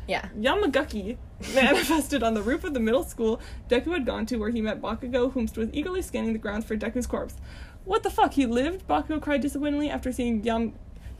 Yeah. Yamagaki *laughs* manifested on the roof of the middle school Deku had gone to where he met Bakugo, whom was eagerly scanning the grounds for Deku's corpse. What the fuck? He lived? Bakugo cried disappointedly after seeing Yam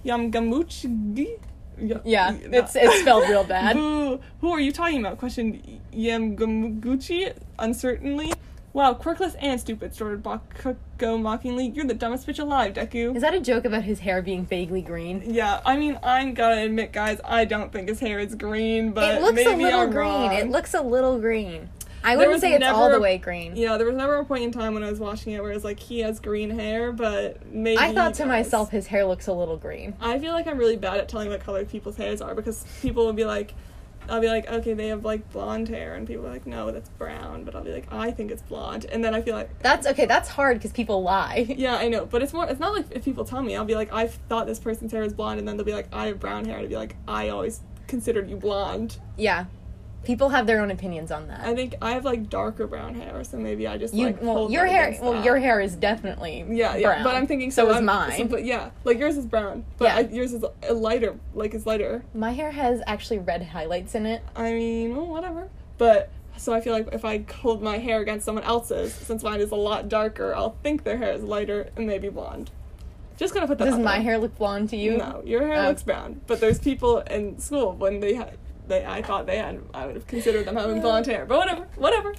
Yamgamuchi. Yeah, y- it's it's spelled real *laughs* bad. Boo! Who are you talking about? questioned Yamgamuchi uncertainly. Wow, quirkless and stupid, snorted Bakugo mockingly. You're the dumbest bitch alive, Deku. Is that a joke about his hair being vaguely green? Yeah, I mean, I'm gonna admit, guys, I don't think his hair is green, but it looks maybe a little I'm green. wrong. It looks a little green. I wouldn't say it's all never- the way green. Yeah, there was never a point in time when I was watching it where it was like he has green hair, but maybe I thought to myself, his hair looks a little green. I feel like I'm really bad at telling what color people's hairs are because people will be like, I'll be like, okay, they have like blonde hair, and people are like, no, that's brown, but I'll be like, I think it's blonde, and then I feel like, That's okay. That's hard because people lie. *laughs* yeah, I know, but it's more, it's not like if people tell me, I'll be like, I thought this person's hair was blonde, and then they'll be like, I have brown hair, and I'll be like, I always considered you blonde. Yeah. People have their own opinions on that. I think I have like darker brown hair, so maybe I just you like well, your hair well, that. your hair is definitely Yeah, yeah, brown. but I'm thinking so, is I'm- mine. so- but yeah, like yours is brown, but Yeah. I, yours is a lighter, like it's lighter. My hair has actually red highlights in it. I mean, well, whatever. But so I feel like if I hold my hair against someone else's, since mine is a lot darker, I'll think their hair is lighter and maybe blonde. Just gonna put that. Does my there. hair look blonde to you? No, your hair Oh. looks brown. But there's people in school when they had. They, I thought they had. I would have considered them having hair, but whatever, whatever.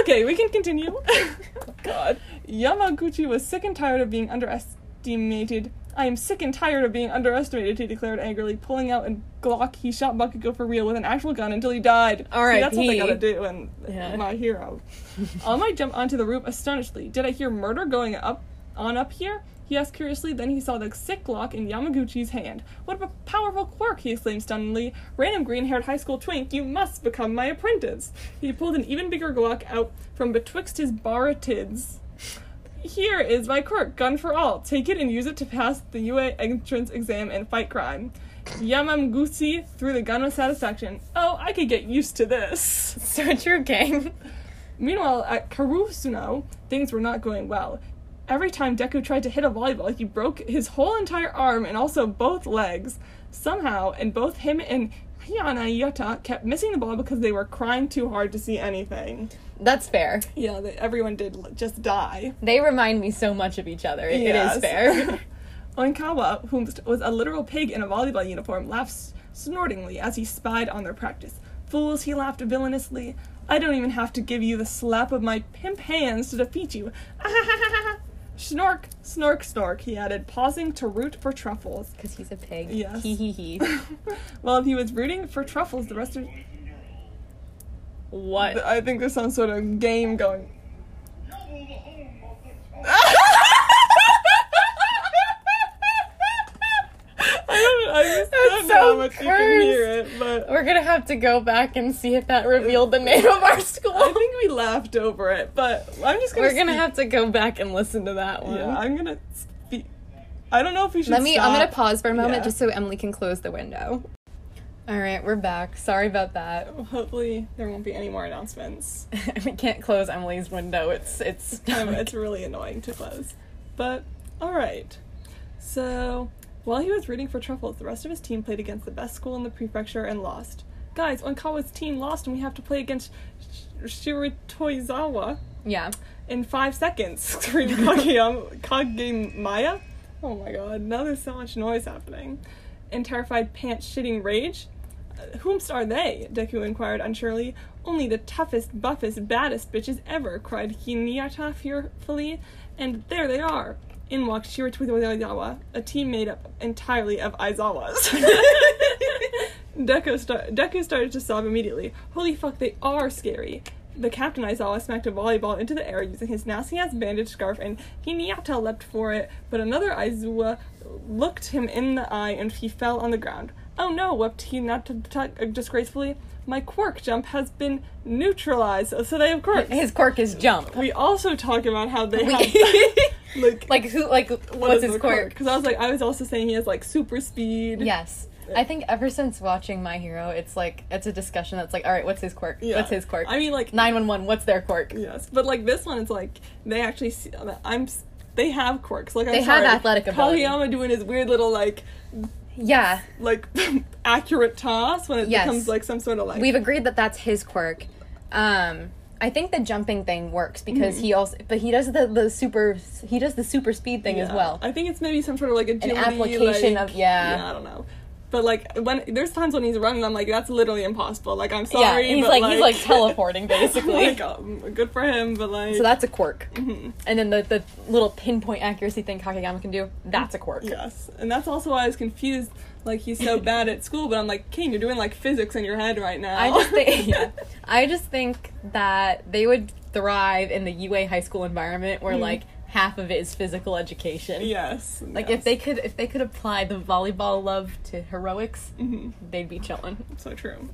Okay, we can continue. *laughs* God, Yamaguchi was sick and tired of being underestimated. I am sick and tired of being underestimated. He declared angrily, pulling out a Glock. He shot Bakugo for real with an actual gun until he died. See, that's what they gotta do. And Yeah. my hero. *laughs* Almight jumped onto the roof astonishedly. Did I hear murder going up on up here? He asked curiously, then he saw the sick Glock in Yamaguchi's hand. What a powerful quirk, he exclaimed stunnedly. Random green haired high school twink, you must become my apprentice. He pulled an even bigger Glock out from betwixt his baratids. Here is my quirk, gun for all. Take it and use it to pass the UA entrance exam and fight crime. Yamaguchi threw the gun with satisfaction. Oh, I could get used to this. *laughs* So true, gang. Meanwhile, at Karusuno, things were not going well. Every time Deku tried to hit a volleyball, he broke his whole entire arm and also both legs. Somehow, and both him and Hiyana Yota kept missing the ball because they were crying too hard to see anything. That's fair. Yeah, they, everyone did just die. They remind me so much of each other. It- Yes. it is fair. *laughs* Oinkawa, who was a literal pig in a volleyball uniform, laughed snortingly as he spied on their practice. Fools, he laughed villainously. I don't even have to give you the slap of my pimp hands to defeat you. *laughs* Snork, snork, snork, he added, pausing to root for truffles. Because he's a pig. Yes. Hee hee hee. *laughs* While he was rooting for truffles, the rest of. What? I think there's some sort of game going. I don't, I just That's don't know so how much you can hear it, but We're gonna have to go back and see if that revealed the name of our school. I think we laughed over it. But I'm just gonna. We're gonna speak- have to go back and listen to that one. Yeah, I'm gonna speak. I don't know if we should. Let me. I'm gonna pause for a moment Yeah. just so Emily can close the window. All right, we're back. Sorry about that. Hopefully, there won't be any more announcements. *laughs* we can't close Emily's window. It's it's. *laughs* Um, it's really annoying to close. But, alright. So, while he was rooting for Truffles, the rest of his team played against the best school in the prefecture and lost. Guys, Onkawa's team lost and we have to play against Sh- Shiritoizawa yeah. in five seconds, *laughs* screamed Kageyama, Kagemaya. Oh my god, now there's so much noise happening. In terrified, pants shitting rage, "Uh, Whomst are they? Deku inquired unsurely. Only the toughest, buffest, baddest bitches ever, cried Hinata fearfully. And there they are. In walked Shiritoizawa, a team made up entirely of Aizawas. *laughs* Deku, star- Deku started to sob immediately. Holy fuck, they are scary. The captain Aizawa smacked a volleyball into the air using his nasty ass bandage scarf, and Hinata leapt for it, but another Aizawa looked him in the eye and he fell on the ground. Oh no, wept Hinata disgracefully. My quirk jump has been neutralized, so they have quirks. His quirk is jump. We also talk about how they We- have *laughs* *laughs* *laughs* like like who? Like what what's his quirk? Because I was like, I was also saying he has like super speed. Yes. I think ever since watching My Hero, it's like it's a discussion that's like, all right, what's his quirk? Yeah. What's his quirk? I mean, like Nine one one. What's their quirk? Yes, but like this one, it's like they actually see. I'm. They have quirks. Like I'm They have sorry, athletic ability. Kageyama doing his weird little like Yeah, like *laughs* accurate toss when it Yes. becomes like some sort of like. we've agreed that that's his quirk. Um, I think the jumping thing works because Mm-hmm. he also, but he does the the super he does the super speed thing as well. I think it's maybe some sort of like agility, application like- of- yeah. Yeah, I don't know. But like when there's times when he's running, I'm like that's literally impossible. Like I'm yeah, sorry, he's but like, he's like teleporting *laughs* basically. like, um, good for him, but like so that's a quirk. Mhm. And then the the little pinpoint accuracy thing Kageyama can do, that's a quirk. Yes, and that's also why I was confused. Like he's so bad at school, but I'm like, King, you're doing like physics in your head right now. I just think *laughs* yeah. I just think that they would thrive in the UA high school environment where Mhm. like half of it is physical education. yes, Like yes. if they could if they could apply the volleyball love to heroics, Mhm. they'd be chilling. So true.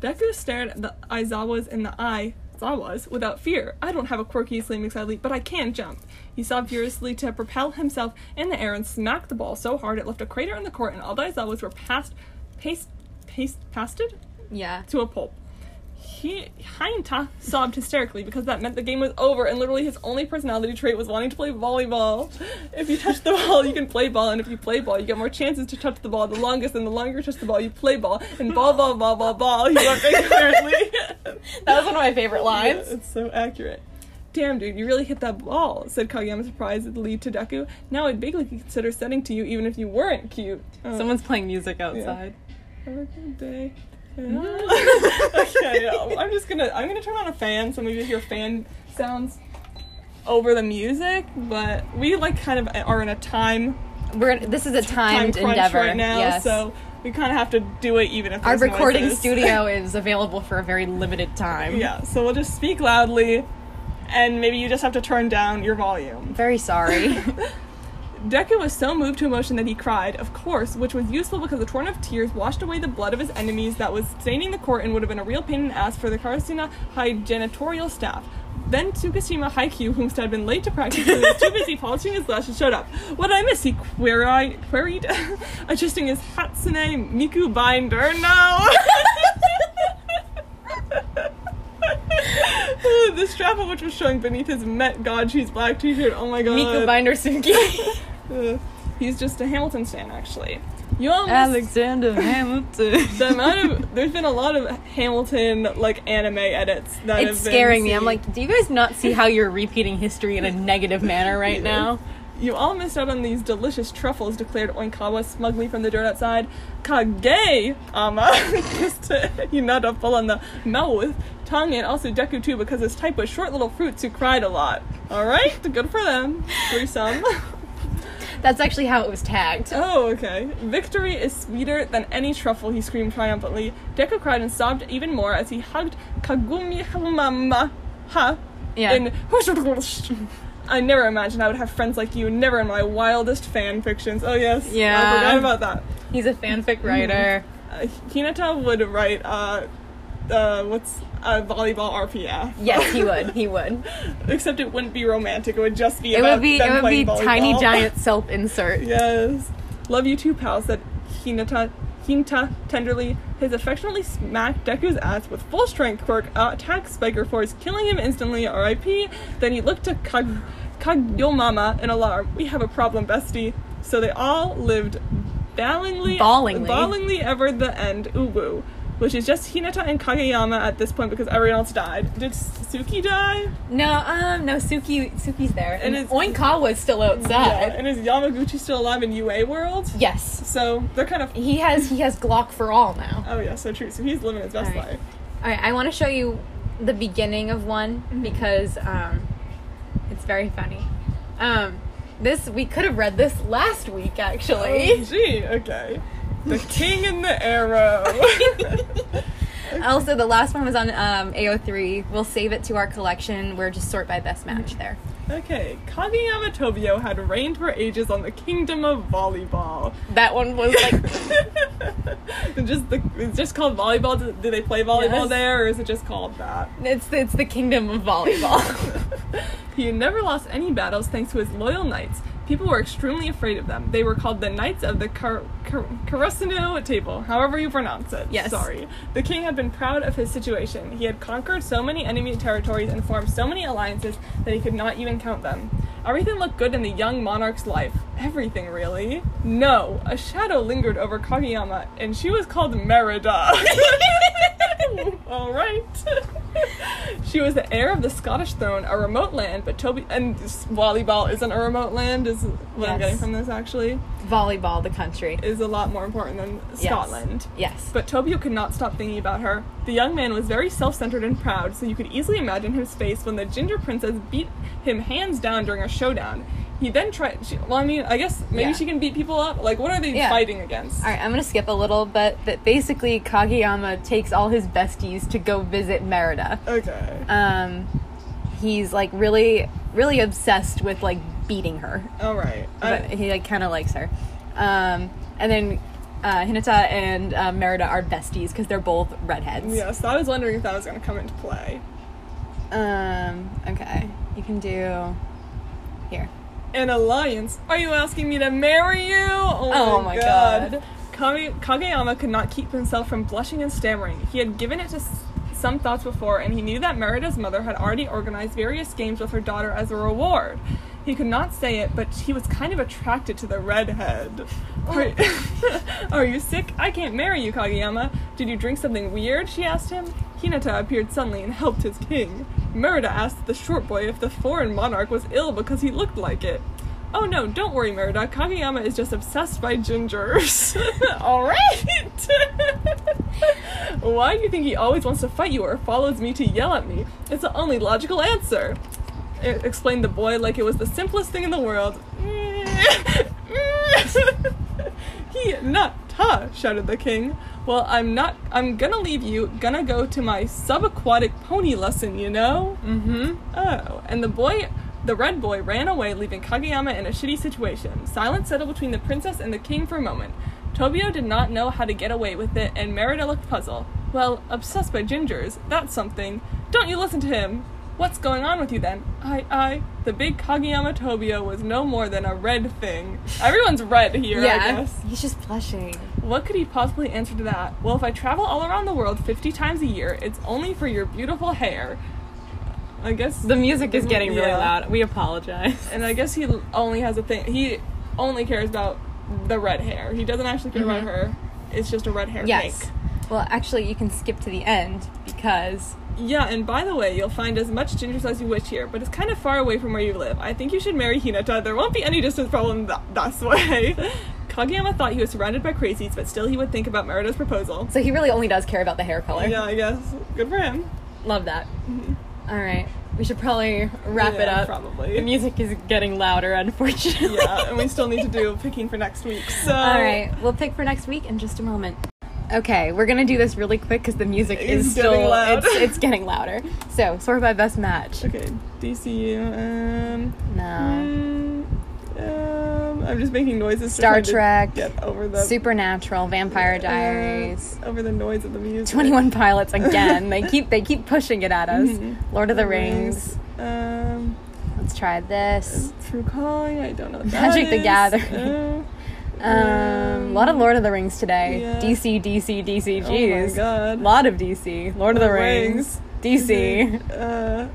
Deku stared the Aizawas in the eye. Aizawas without fear. I don't have a quirk, he exclaimed excitedly, but I can jump. He sobbed furiously to propel himself in the air and smacked the ball so hard it left a crater in the court, and all the Aizawas were passed, paste, paste, pasted Yeah. to a pulp. He Hinta sobbed hysterically because that meant the game was over and literally his only personality trait was wanting to play volleyball. If you touch the ball, you can play ball, and if you play ball, you get more chances to touch the ball the longest, and the longer you touch the ball, you play ball. And ball, ball, ball, ball, ball. He very clearly. *laughs* That was one of my favorite Yeah, lines. it's so accurate. Damn, dude, you really hit that ball, said Kageyama surprisedly to Deku. Now I'd vaguely consider sending to you even if you weren't cute. Uh, Someone's playing music outside. have a good day. *laughs* okay, I'm just gonna I'm gonna turn on a fan so maybe you hear fan sounds over the music, but we like kind of are in a time We're in, this is a time timed crunch endeavor. right now, yes. so we kind of have to do it even if Our recording noises. studio *laughs* is available for a very limited time. yeah, so we'll just speak loudly, and maybe you just have to turn down your volume. Very sorry. *laughs* Deku was so moved to emotion that he cried, of course, which was useful because the torrent of tears washed away the blood of his enemies that was staining the court and would have been a real pain in the ass for the Karasuno High janitorial staff. Then Tsukishima Haikyuu, whom had been late to practice he was too busy *laughs* polishing his glasses, showed up. What did I miss? He queried, queried *laughs* adjusting his Hatsune Miku binder. No! *laughs* the strap of which was showing beneath his Met God Cheese black t-shirt. Oh my god. Miku Binder Suki. Uh, he's just a Hamilton stan, actually. You almost Alexander *laughs* Hamilton. the amount of there's been a lot of Hamilton like anime edits that have been scaring me. I'm like, do you guys not see how you're repeating history in a negative manner *laughs* right now? You all missed out on these delicious truffles, declared Oinkawa smugly from the dirt outside. Kage ama *laughs* just to Hinata full on the mouth, tongue, and also Deku too because his type was short little fruits who cried a lot. Alright, good for them. Threesome. That's actually how it was tagged. Oh, okay. Victory is sweeter than any truffle, he screamed triumphantly. Deku cried and sobbed even more as he hugged Kagumi Hamama. Ha. Yeah. And *laughs* I never imagined I would have friends like you, never in my wildest fan fictions. Oh, yes. Yeah. I forgot about that. He's a fanfic writer. *laughs* Uh, Hinata would write, uh, uh, what's, uh, volleyball RPF. Yes, he would. *laughs* He would. Except it wouldn't be romantic. It would just be It about would be. It would be playing tiny giant *laughs* self insert. Yes. Love you too, pal, said Hinata, Hinta tenderly. His affectionately smacked Deku's ass with full strength quirk, uh, attack Spiker Force, killing him instantly, RIP. Then he looked to Kag- Kagyomama in alarm. We have a problem, bestie. So they all lived ballingly, Ballingly. ballingly ever the end, uwu. Which is just Hinata and Kageyama at this point because everyone else died. Did Suki die? No, um, no. Suki, Suki's there, and, And Oinkawa's still Yeah. And is Yamaguchi still alive in UA world? Yes, So they're kind of he has. He has Glock for all now. Oh yeah, so true. So he's living his best Alright. life. All right, I want to show you the beginning of one Mm-hmm. because um, it's very funny. Um, this we could have read this last week actually. Oh, gee, okay. The king and the arrow. *laughs* Also, the last one was on um, AO3. We'll save it to our collection. We're just sort by best match Mm-hmm. there. okay, Kageyama Tobio had reigned for ages on the kingdom of volleyball. That one was like *laughs* just the, it's just called volleyball. Do, do they play volleyball Yes. there, or is it just called that? it's it's the kingdom of volleyball. *laughs* he had never lost any battles thanks to his loyal knights. People were extremely afraid of them. They were called the Knights of the Kar- Karasuno table, however you pronounce it. Yes. Sorry. The king had been proud of his situation. He had conquered so many enemy territories and formed so many alliances that he could not even count them. Everything looked good in the young monarch's life. Everything, really. No, a shadow lingered over Kageyama, and she was called Merida. *laughs* *laughs* All right. *laughs* she was the heir of the Scottish throne, a remote land, but Toby and volleyball isn't a remote land. Is what I'm getting from this actually volleyball, the country. is a lot more important than Yes. Scotland. Yes. But Tobio could not stop thinking about her. The young man was very self-centered and proud, so you could easily imagine his face when the ginger princess beat him hands down during a showdown. He then tried. She, well, I mean, I guess maybe Yeah. she can beat people up. Like, what are they Yeah. fighting against? All right, I'm gonna skip a little, but but basically Kageyama takes all his besties to go visit Merida. Okay. Um, he's like really really obsessed with like beating her, All right. but I, he like kind of likes her. Um, and then uh, Hinata and uh, Merida are besties because they're both redheads. yeah. So I was wondering if that was going to come into play. Um. Okay. You can do here. An alliance? Are you asking me to marry you? Oh, Oh my God. Kage- Kageyama could not keep himself from blushing and stammering. He had given it to S- some thoughts before, and he knew that Merida's mother had already organized various games with her daughter as a reward. He could not say it, but he was kind of attracted to the redhead. Oh. Are, *laughs* are you sick? I can't marry you, Kageyama. Did you drink something weird? She asked him. Hinata appeared suddenly and helped his king. Merida asked the short boy if the foreign monarch was ill because he looked like it. Oh no, don't worry, Merida. Kageyama is just obsessed by gingers. *laughs* Alright! *laughs* Why do you think he always wants to fight you or follows me to yell at me? It's the only logical answer. Explained the boy like it was the simplest thing in the world. *laughs* Hinata shouted the king. Well, I'm not. I'm gonna leave you. Gonna go to my subaquatic pony lesson. You know. Mm-hmm. Oh, and the boy, the red boy, ran away, leaving Kageyama in a shitty situation. Silence settled between the princess and the king for a moment. Tobio did not know how to get away with it, and Merida looked puzzled. Well, obsessed by gingers, that's something. Don't you listen to him. What's going on with you then? I, I, the big Kageyama Tobio was no more than a red thing. Everyone's red here, I Yeah. guess. He's just blushing. What could he possibly answer to that? Well, if I travel all around the world 50 times a year, it's only for your beautiful hair. I guess. The music is getting really loud. We apologize. And I guess he only has a thing. He only cares about the red hair. He doesn't actually care about Mhm. her. It's just a red hair Yes. cake. Well, actually, you can skip to the end because Yeah, and by the way, you'll find as much gingers as you wish here, but it's kind of far away from where you live. I think you should marry Hinata. There won't be any distance problem th- this way. *laughs* Kageyama thought he was surrounded by crazies, but still he would think about Merida's proposal. so he really only does care about the hair color. Yeah, I guess. Good for him. Love that. Mhm. All right, we should probably wrap it up. Probably. The music is getting louder, unfortunately. yeah, and we still need to do picking for next week. So All right, we'll pick for next week in just a moment. Okay, we're gonna do this really quick because the music It's is still loud. It's, it's getting louder. So sort of by best match. Okay, DCU. Um, No. um, I'm just making noises. Star Trek, Get over the Supernatural, Vampire uh, Diaries, over the noise of the music. Twenty One Pilots again. they *laughs* keep they keep pushing it at us. Mhm. Lord of the Rings. Um, Let's try this. True Calling. I don't know. Magic the. Gathering. Uh, Um, a lot of Lord of the Rings today. Yeah. DC, DC, DC. Oh my Jeez. God. A lot of DC. Lord of the Rings. Rings. DC. Uh,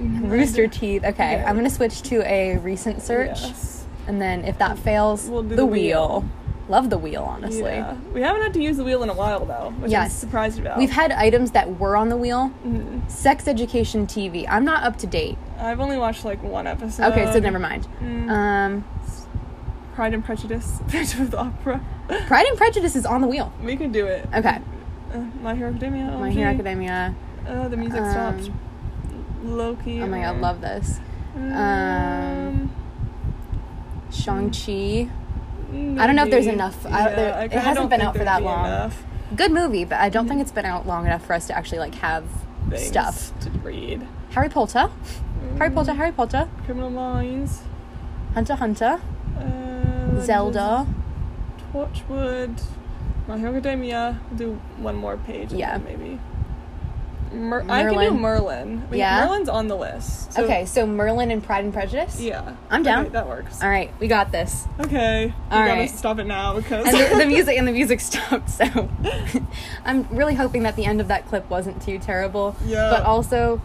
Rooster Teeth. Okay, Yeah. I'm gonna switch to a recent search, Yes. and then if that fails, We'll the, the wheel. wheel. Love the wheel, honestly. Yeah. We haven't had to use the wheel in a while though, which I'm Yes. surprised about. We've had items that were on the wheel. Mhm. Sex Education TV. I'm not up to date. I've only watched like one episode. Okay, so never mind. Mm. Um, Pride and Prejudice, *laughs* Phantom of the Opera. Pride and Prejudice is on the wheel. We could do it. Okay. Uh, My Hero Academia. My OMG. Hero Academia. Uh, the music Um, stopped. Loki. Oh my god, love this. Um, Shang-Chi. I don't know if there's enough. I- there- I it hasn't been out for that long. enough Good movie, but I don't think it's been out long enough for us to actually like have things stuff. to read. Harry Potter. Harry Mm, Potter, Harry Potter. Criminal Minds. Hunter Hunter. Uh, Zelda. Torchwood. My Hero Academia. We'll do one more page. Yeah. maybe. Mer- I can do Merlin. Merlin. Wait, Yeah? Merlin's on the list. so- okay, so Merlin and Pride and Prejudice. Yeah. I'm down. Okay, that works. All right, we got this. Okay. We All gotta stop it now because. And the, the *laughs* music and the music stopped. So *laughs* I'm really hoping that the end of that clip wasn't too terrible. Yeah. But also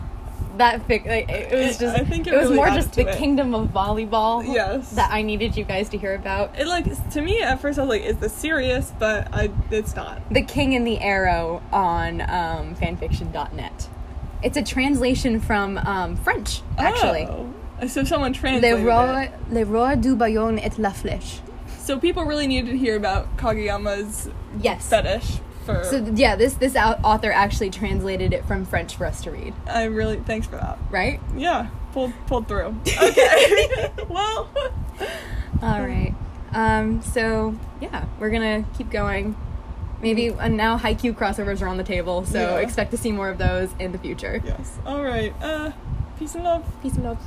that fic- like, it, it was just I think it was really more just the it. kingdom of volleyball. Yes. That I needed you guys to hear about. It like to me at first I was like, is this serious? But I it's not. The King and the Arrow on um, fanfiction.net. It's a translation from um, French, actually. Oh. So someone Le translated roi, it. le roi du Bayonne et la flèche. So people really needed to hear about Kageyama's Yes. fetish for. So yeah, this this author actually translated it from French for us to read, I really thanks for that. right? Yeah, pulled pulled through. *laughs* Okay. *laughs* well. All right. Um, so yeah, we're gonna keep going. Maybe and now Haikyuu crossovers are on the table, so Yeah. expect to see more of those in the future. Yes. All right. Uh, peace and love. Peace and love.